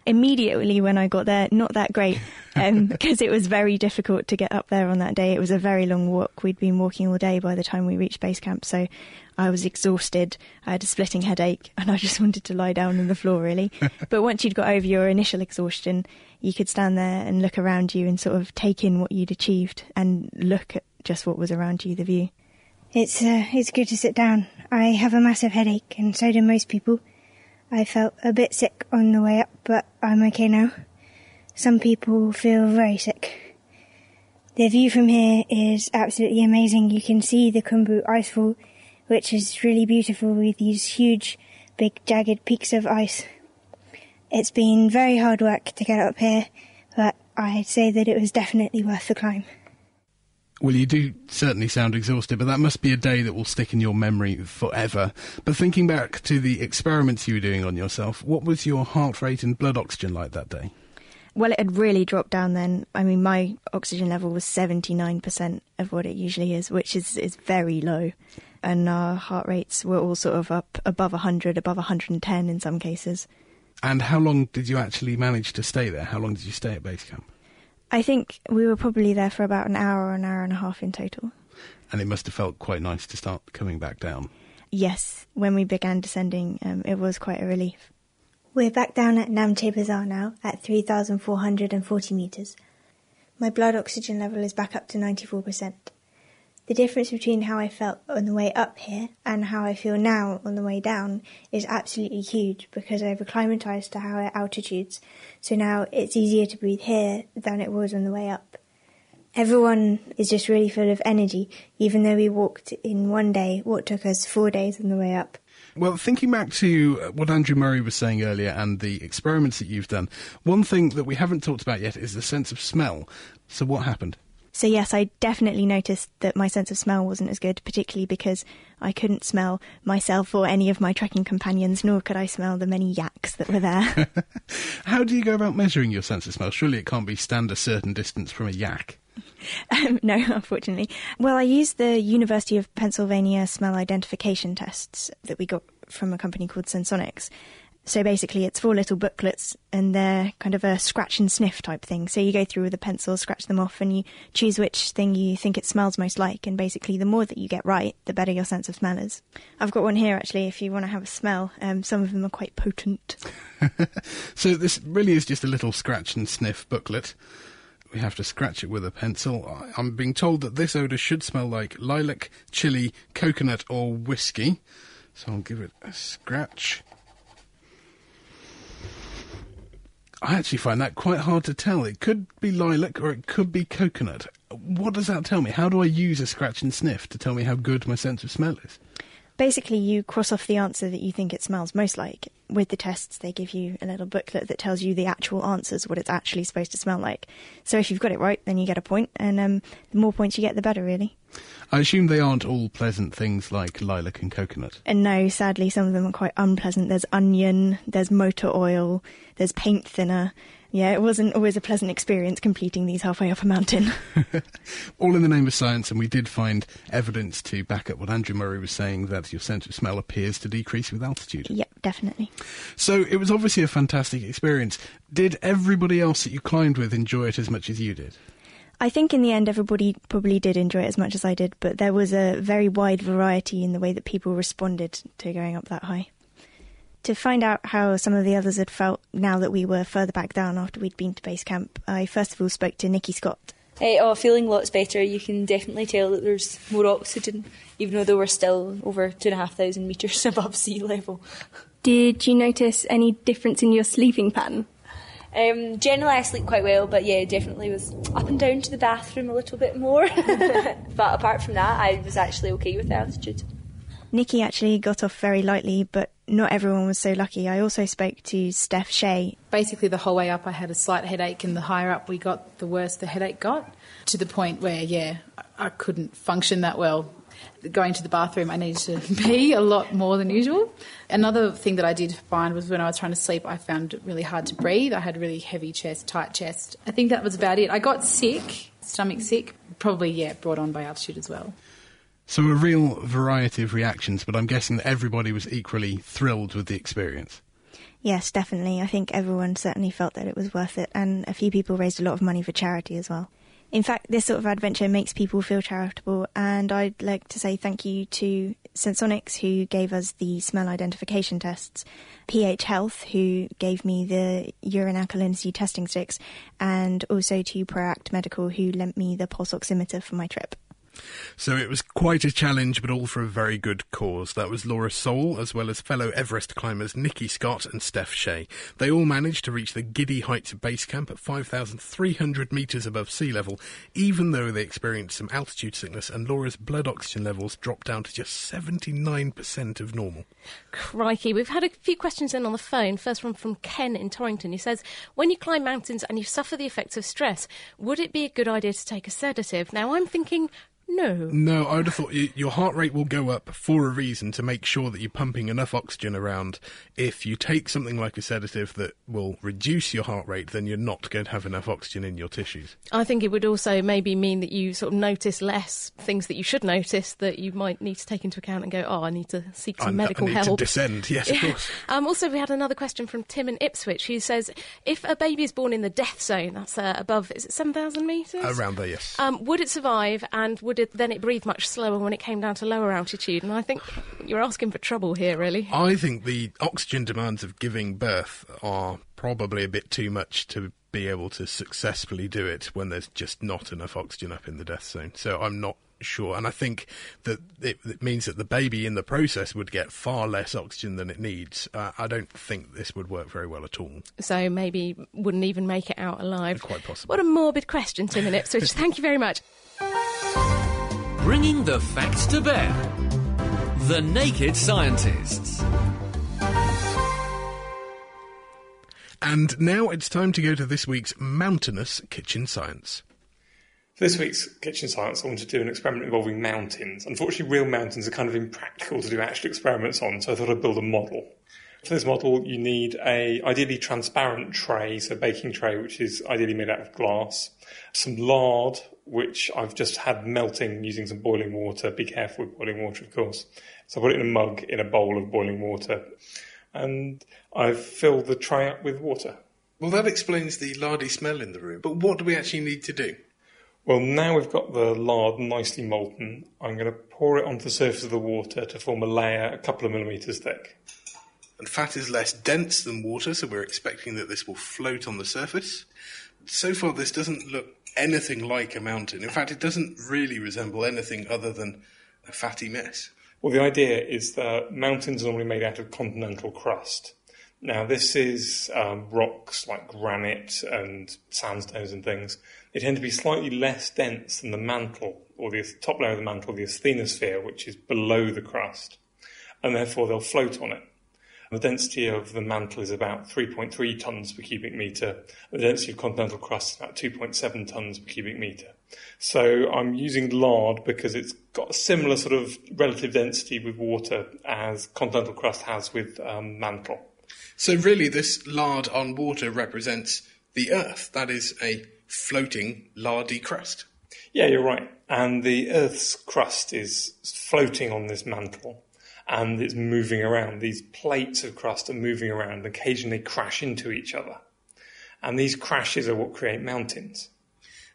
immediately when I got there, not that great because um, [LAUGHS] it was very difficult to get up there on that day. It was a very long walk. We'd been walking all day by the time we reached base camp, so I was exhausted. I had a splitting headache, and I just [LAUGHS] wanted to lie down on the floor, really. but once you'd got over your initial exhaustion, you could stand there and look around you and sort of take in what you'd achieved and look at just what was around you, the view. It's uh, it's good to sit down. I have a massive headache, and so do most people. I felt a bit sick on the way up, but I'm okay now. Some people feel very sick. The view from here is absolutely amazing. You can see the Khumbu icefall, which is really beautiful with these huge, big, jagged peaks of ice. It's been very hard work to get up here, but I'd say that it was definitely worth the climb. Well, you do certainly sound exhausted, but that must be a day that will stick in your memory forever. But thinking back to the experiments you were doing on yourself, what was your heart rate and blood oxygen like that day? Well, it had really dropped down then. I mean, my oxygen level was 79% of what it usually is, which is, is very low. And our heart rates were all sort of up above 100, above 110 in some cases. And how long did you actually manage to stay there? How long did you stay at base camp? I think we were probably there for about an hour or an hour and a half in total. And it must have felt quite nice to start coming back down. Yes, when we began descending, um, it was quite a relief. We're back down at Namche Bazaar now at 3,440 metres. My blood oxygen level is back up to 94%. The difference between how I felt on the way up here and how I feel now on the way down is absolutely huge because I've acclimatized to higher altitudes. So now it's easier to breathe here than it was on the way up. Everyone is just really full of energy, even though we walked in one day what took us four days on the way up. Well, thinking back to uh, what Andrew Murray was saying earlier and the experiments that you've done, one thing that we haven't talked about yet is the sense of smell. So, what happened? So, yes, I definitely noticed that my sense of smell wasn't as good, particularly because I couldn't smell myself or any of my trekking companions, nor could I smell the many yaks that were there. [LAUGHS] How do you go about measuring your sense of smell? Surely it can't be stand a certain distance from a yak. Um, [LAUGHS] no, unfortunately. Well, I used the University of Pennsylvania smell identification tests that we got from a company called Sensonics. So basically, it's four little booklets, and they're kind of a scratch and sniff type thing. So you go through with a pencil, scratch them off, and you choose which thing you think it smells most like. And basically, the more that you get right, the better your sense of smell is. I've got one here actually. If you want to have a smell, um, some of them are quite potent. [LAUGHS] so this really is just a little scratch and sniff booklet. We have to scratch it with a pencil. I'm being told that this odour should smell like lilac, chili, coconut, or whiskey. So I'll give it a scratch. I actually find that quite hard to tell. It could be lilac or it could be coconut. What does that tell me? How do I use a scratch and sniff to tell me how good my sense of smell is? Basically, you cross off the answer that you think it smells most like. With the tests, they give you a little booklet that tells you the actual answers, what it's actually supposed to smell like. So if you've got it right, then you get a point, and um, the more points you get, the better, really. I assume they aren't all pleasant things like lilac and coconut. And no, sadly, some of them are quite unpleasant. There's onion, there's motor oil, there's paint thinner. Yeah, it wasn't always a pleasant experience completing these halfway up a mountain. [LAUGHS] [LAUGHS] All in the name of science, and we did find evidence to back up what Andrew Murray was saying that your sense of smell appears to decrease with altitude. Yep, definitely. So it was obviously a fantastic experience. Did everybody else that you climbed with enjoy it as much as you did? I think in the end, everybody probably did enjoy it as much as I did, but there was a very wide variety in the way that people responded to going up that high to find out how some of the others had felt now that we were further back down after we'd been to base camp, I first of all spoke to Nikki Scott. Hey, oh, feeling lots better. You can definitely tell that there's more oxygen, even though we're still over two and a half thousand metres [LAUGHS] above sea level. Did you notice any difference in your sleeping pattern? Um, generally, I sleep quite well, but yeah, definitely was up and down to the bathroom a little bit more. [LAUGHS] but apart from that, I was actually okay with the altitude. Nikki actually got off very lightly, but not everyone was so lucky. I also spoke to Steph Shea. Basically, the whole way up, I had a slight headache, and the higher up we got, the worse the headache got, to the point where, yeah, I couldn't function that well. Going to the bathroom, I needed to [LAUGHS] pee a lot more than usual. Another thing that I did find was when I was trying to sleep, I found it really hard to breathe. I had really heavy chest, tight chest. I think that was about it. I got sick, stomach sick, probably, yeah, brought on by altitude as well. So a real variety of reactions, but I'm guessing that everybody was equally thrilled with the experience. Yes, definitely. I think everyone certainly felt that it was worth it, and a few people raised a lot of money for charity as well. In fact, this sort of adventure makes people feel charitable, and I'd like to say thank you to Sensonics, who gave us the smell identification tests, pH Health, who gave me the urine alkalinity testing sticks, and also to Proact Medical, who lent me the pulse oximeter for my trip. So it was quite a challenge, but all for a very good cause. That was Laura Soul, as well as fellow Everest climbers Nikki Scott and Steph Shea. They all managed to reach the giddy heights of base camp at 5,300 metres above sea level, even though they experienced some altitude sickness and Laura's blood oxygen levels dropped down to just 79% of normal. Crikey, we've had a few questions in on the phone. First one from Ken in Torrington, He says, When you climb mountains and you suffer the effects of stress, would it be a good idea to take a sedative? Now, I'm thinking no. No, I would have thought you, your heart rate will go up for a reason to make sure that you're pumping enough oxygen around. If you take something like a sedative that will reduce your heart rate, then you're not going to have enough oxygen in your tissues. I think it would also maybe mean that you sort of notice less things that you should notice that you might need to take into account and go, oh, I need to seek some I, medical I need help. To descend, [LAUGHS] yes, of course. um, also, we had another question from Tim in Ipswich who says, if a baby is born in the death zone, that's uh, above, is it 7,000 metres? Around there, yes. Um, would it survive and would it then it breathed much slower when it came down to lower altitude. And I think you're asking for trouble here, really. I think the oxygen demands of giving birth are probably a bit too much to be able to successfully do it when there's just not enough oxygen up in the death zone. So I'm not sure. And I think that it, it, means that the baby in the process would get far less oxygen than it needs. Uh, I don't think this would work very well at all. So maybe wouldn't even make it out alive. Quite possible. What a morbid question, Tim in Ipswich. Thank you very much. Bringing the facts to bear. The Naked Scientists. And now it's time to go to this week's mountainous kitchen science. For this week's kitchen science, I want to do an experiment involving mountains. Unfortunately, real mountains are kind of impractical to do actual experiments on, so I thought I'd build a model. For this model, you need a ideally transparent tray, so a baking tray, which is ideally made out of glass, some lard, which I've just had melting using some boiling water. Be careful with boiling water, of course. So I put it in a mug in a bowl of boiling water. and I've filled the tray up with water. Well, that explains the lardy smell in the room. But what do we actually need to do? Well, now we've got the lard nicely molten, I'm going to pour it onto the surface of the water to form a layer a couple of millimetres thick. And fat is less dense than water, so we're expecting that this will float on the surface. So far, this doesn't look anything like a mountain. In fact, it doesn't really resemble anything other than a fatty mess. Well, the idea is that mountains are normally made out of continental crust. Now, this is um, rocks like granite and sandstones and things. They tend to be slightly less dense than the mantle, or the top layer of the mantle, the asthenosphere, which is below the crust, and therefore they'll float on it. The density of the mantle is about 3.3 tonnes per cubic metre. The density of continental crust is about 2.7 tonnes per cubic metre. So I'm using lard because it's got a similar sort of relative density with water as continental crust has with um, mantle. So really, this lard on water represents the Earth. That is a floating lardy crust. Yeah, you're right. And the Earth's crust is floating on this mantle and it's moving around. These plates of crust are moving around, occasionally crash into each other. And these crashes are what create mountains.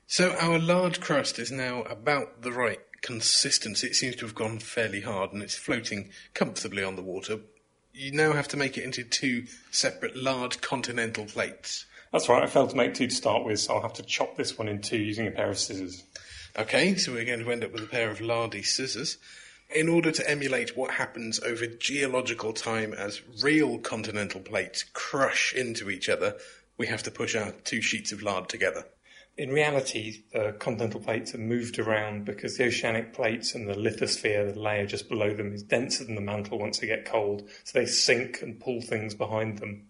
So our large crust is now about the right consistency. It seems to have gone fairly hard and it's floating comfortably on the water. You now have to make it into two separate large continental plates. That's right, I failed to make two to start with, so I'll have to chop this one in two using a pair of scissors. Okay, so we're going to end up with a pair of lardy scissors. In order to emulate what happens over geological time as real continental plates crush into each other, we have to push our two sheets of lard together. In reality, the continental plates are moved around because the oceanic plates and the lithosphere, the layer just below them, is denser than the mantle once they get cold, so they sink and pull things behind them.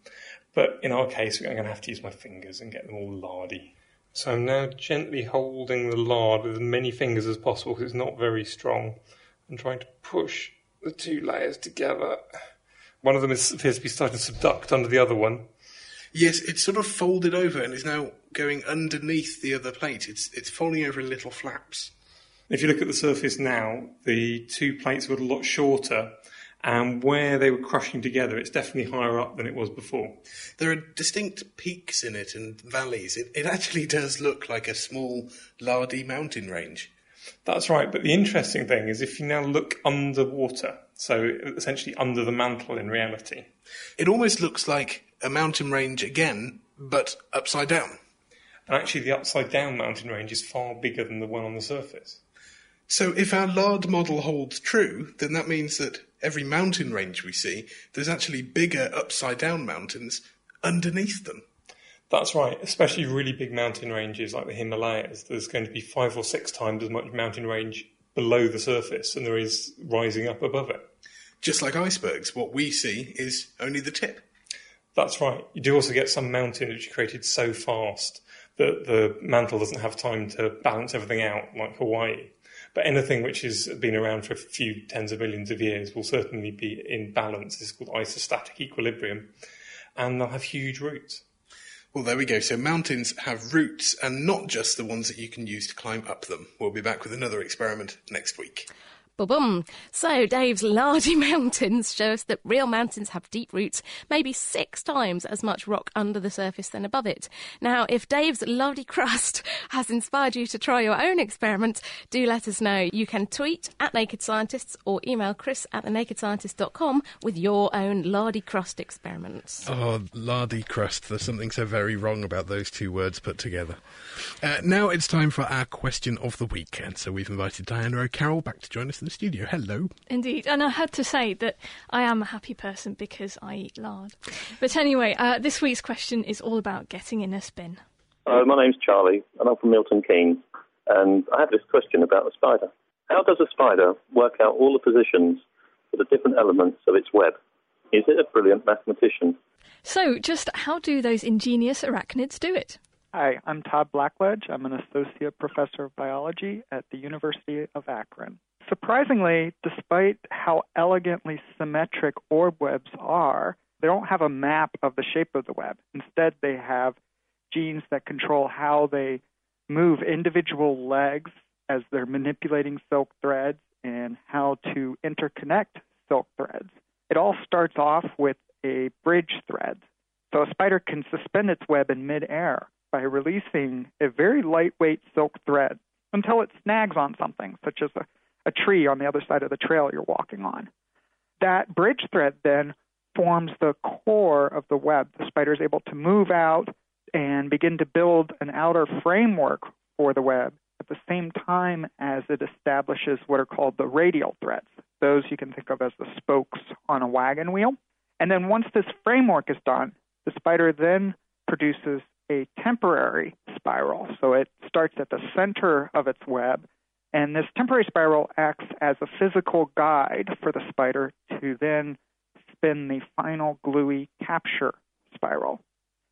But in our case, I'm going to have to use my fingers and get them all lardy. So I'm now gently holding the lard with as many fingers as possible because it's not very strong and trying to push the two layers together. One of them is, appears to be starting to subduct under the other one. Yes, it's sort of folded over and is now going underneath the other plate. It's it's falling over in little flaps. If you look at the surface now, the two plates got a lot shorter and where they were crushing together, it's definitely higher up than it was before. There are distinct peaks in it and valleys. It, it actually does look like a small, lardy mountain range. That's right, but the interesting thing is if you now look underwater, so essentially under the mantle in reality, it almost looks like a mountain range again, but upside down. And actually, the upside down mountain range is far bigger than the one on the surface. So, if our lard model holds true, then that means that every mountain range we see, there's actually bigger upside down mountains underneath them. That's right, especially really big mountain ranges like the Himalayas. There's going to be five or six times as much mountain range below the surface than there is rising up above it. Just like icebergs, what we see is only the tip. That's right. You do also get some mountain which is created so fast that the mantle doesn't have time to balance everything out, like Hawaii. But anything which has been around for a few tens of millions of years will certainly be in balance. This is called isostatic equilibrium. And they'll have huge roots. Well, there we go. So mountains have roots and not just the ones that you can use to climb up them. We'll be back with another experiment next week. So Dave's lardy [LAUGHS] mountains show us that real mountains have deep roots, maybe six times as much rock under the surface than above it. Now, if Dave's lardy crust [LAUGHS] has inspired you to try your own experiment, do let us know. You can tweet at Naked Scientists or email chris at thenakedscientist.com with your own lardy crust experiments. Oh, lardy crust. There's something so very wrong about those two words put together. Uh, now it's time for our question of the week, and so we've invited Diana O'Carroll back to join us in the studio. Hello. Indeed, and I had to say that I am a happy person because I eat lard. But anyway, uh, this week's question is all about getting in a spin. Uh, my name's Charlie, and I'm from Milton Keynes, and I have this question about a spider. How does a spider work out all the positions for the different elements of its web? Is it a brilliant mathematician? So, just how do those ingenious arachnids do it? Hi, I'm Todd Blackledge. I'm an associate professor of biology at the University of Akron. Surprisingly, despite how elegantly symmetric orb webs are, they don't have a map of the shape of the web. Instead, they have genes that control how they move individual legs as they're manipulating silk threads and how to interconnect silk threads. It all starts off with a bridge thread. So a spider can suspend its web in midair by releasing a very lightweight silk thread until it snags on something, such as a, a tree on the other side of the trail you're walking on. That bridge thread then forms the core of the web. The spider is able to move out and begin to build an outer framework for the web at the same time as it establishes what are called the radial threads. Those you can think of as the spokes on a wagon wheel. And then once this framework is done, the spider then produces a temporary spiral. So it starts at the center of its web, and this temporary spiral acts as a physical guide for the spider to then spin the final gluey capture spiral.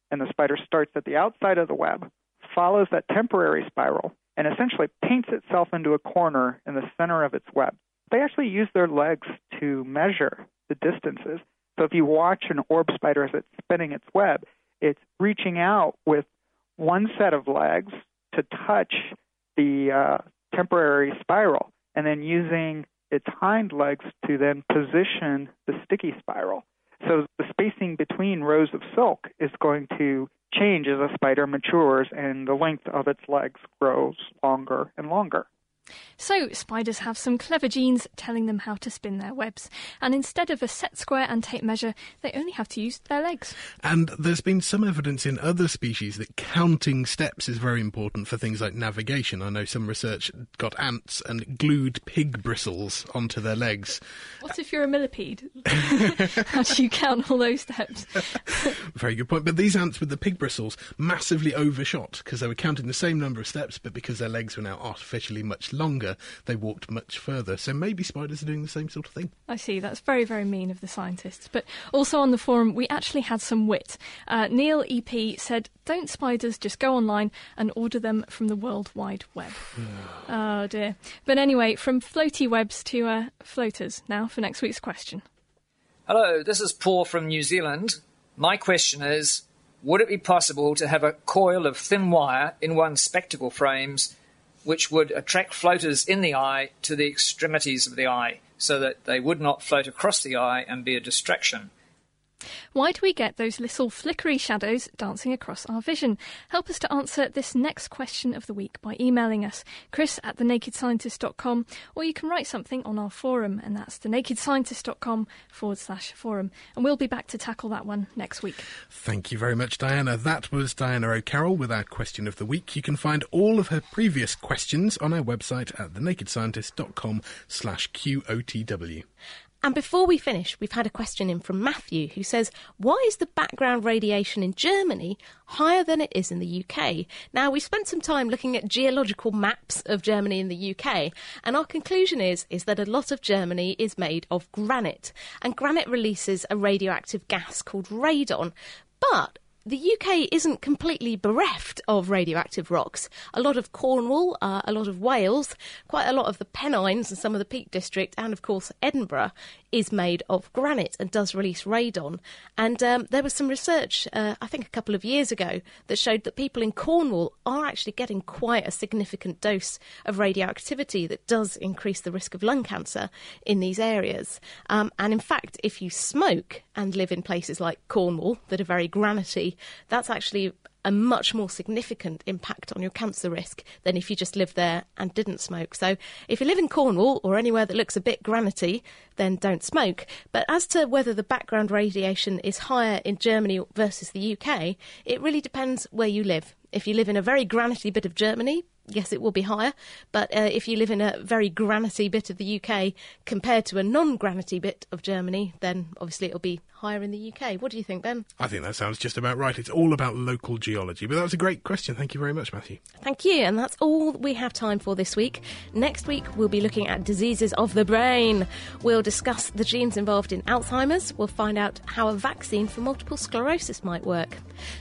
And the spider starts at the outside of the web, follows that temporary spiral, and essentially paints itself into a corner in the center of its web. They actually use their legs to measure the distances. So if you watch an orb spider as it's spinning its web, it's reaching out with one set of legs to touch the uh, temporary spiral and then using its hind legs to then position the sticky spiral. So the spacing between rows of silk is going to change as a spider matures and the length of its legs grows longer and longer. So, spiders have some clever genes telling them how to spin their webs, and instead of a set square and tape measure, they only have to use their legs. And there's been some evidence in other species that counting steps is very important for things like navigation. I know some research got ants and glued pig bristles onto their legs. What if you're a millipede? [LAUGHS] how do you count all those steps? [LAUGHS] very good point. But these ants with the pig bristles massively overshot because they were counting the same number of steps, but because their legs were now artificially much longer, they walked much further. So maybe spiders are doing the same sort of thing. I see. That's very, very mean of the scientists. But also on the forum, we actually had some wit. Uh, Neil EP said, Don't spiders just go online and order them from the World Wide Web? [SIGHS] oh dear. But anyway, from floaty webs to uh, floaters now for next week's question. Hello, this is Paul from New Zealand. My question is Would it be possible to have a coil of thin wire in one's spectacle frames which would attract floaters in the eye to the extremities of the eye so that they would not float across the eye and be a distraction. Why do we get those little flickery shadows dancing across our vision? Help us to answer this next question of the week by emailing us, chris at thenakedscientist.com, or you can write something on our forum, and that's thenakedscientist.com forward slash forum. And we'll be back to tackle that one next week. Thank you very much, Diana. That was Diana O'Carroll with our question of the week. You can find all of her previous questions on our website at thenakedscientist.com slash QOTW. And before we finish, we've had a question in from Matthew who says, Why is the background radiation in Germany higher than it is in the UK? Now, we spent some time looking at geological maps of Germany and the UK, and our conclusion is, is that a lot of Germany is made of granite, and granite releases a radioactive gas called radon. But the UK isn't completely bereft of radioactive rocks. A lot of Cornwall, uh, a lot of Wales, quite a lot of the Pennines and some of the Peak District, and of course Edinburgh is made of granite and does release radon. And um, there was some research, uh, I think a couple of years ago, that showed that people in Cornwall are actually getting quite a significant dose of radioactivity that does increase the risk of lung cancer in these areas. Um, and in fact, if you smoke and live in places like Cornwall that are very granity, that's actually a much more significant impact on your cancer risk than if you just lived there and didn't smoke. So if you live in Cornwall or anywhere that looks a bit granity, then don't smoke. But as to whether the background radiation is higher in Germany versus the UK, it really depends where you live. If you live in a very granity bit of Germany, yes, it will be higher. But uh, if you live in a very granity bit of the UK compared to a non granity bit of Germany, then obviously it'll be higher in the UK. What do you think, Ben? I think that sounds just about right. It's all about local geology. But that was a great question. Thank you very much, Matthew. Thank you. And that's all we have time for this week. Next week, we'll be looking at diseases of the brain. We'll discuss the genes involved in Alzheimer's. We'll find out how a vaccine for multiple sclerosis might work.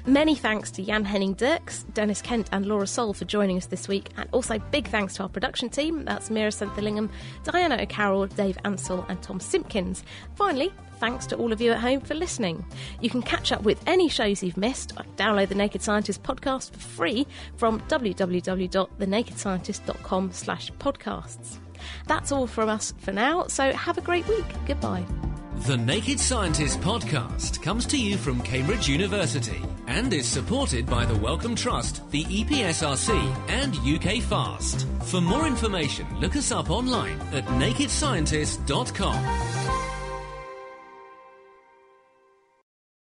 Many thanks to Jan Henning Dirks, Dennis Kent, and Laura Soul for joining us this week. And also big thanks to our production team. That's Meera Senthilingam, Diana O'Carroll, Dave Ansell, and Tom Simpkins. Finally, thanks to all of you at home for listening. You can catch up with any shows you've missed. Download the Naked Scientist podcast for free from www.thenakedscientist.com slash podcasts. That's all from us for now, so have a great week. Goodbye. The Naked Scientist podcast comes to you from Cambridge University and is supported by the Wellcome Trust, the EPSRC, and UK Fast. For more information, look us up online at nakedscientist.com.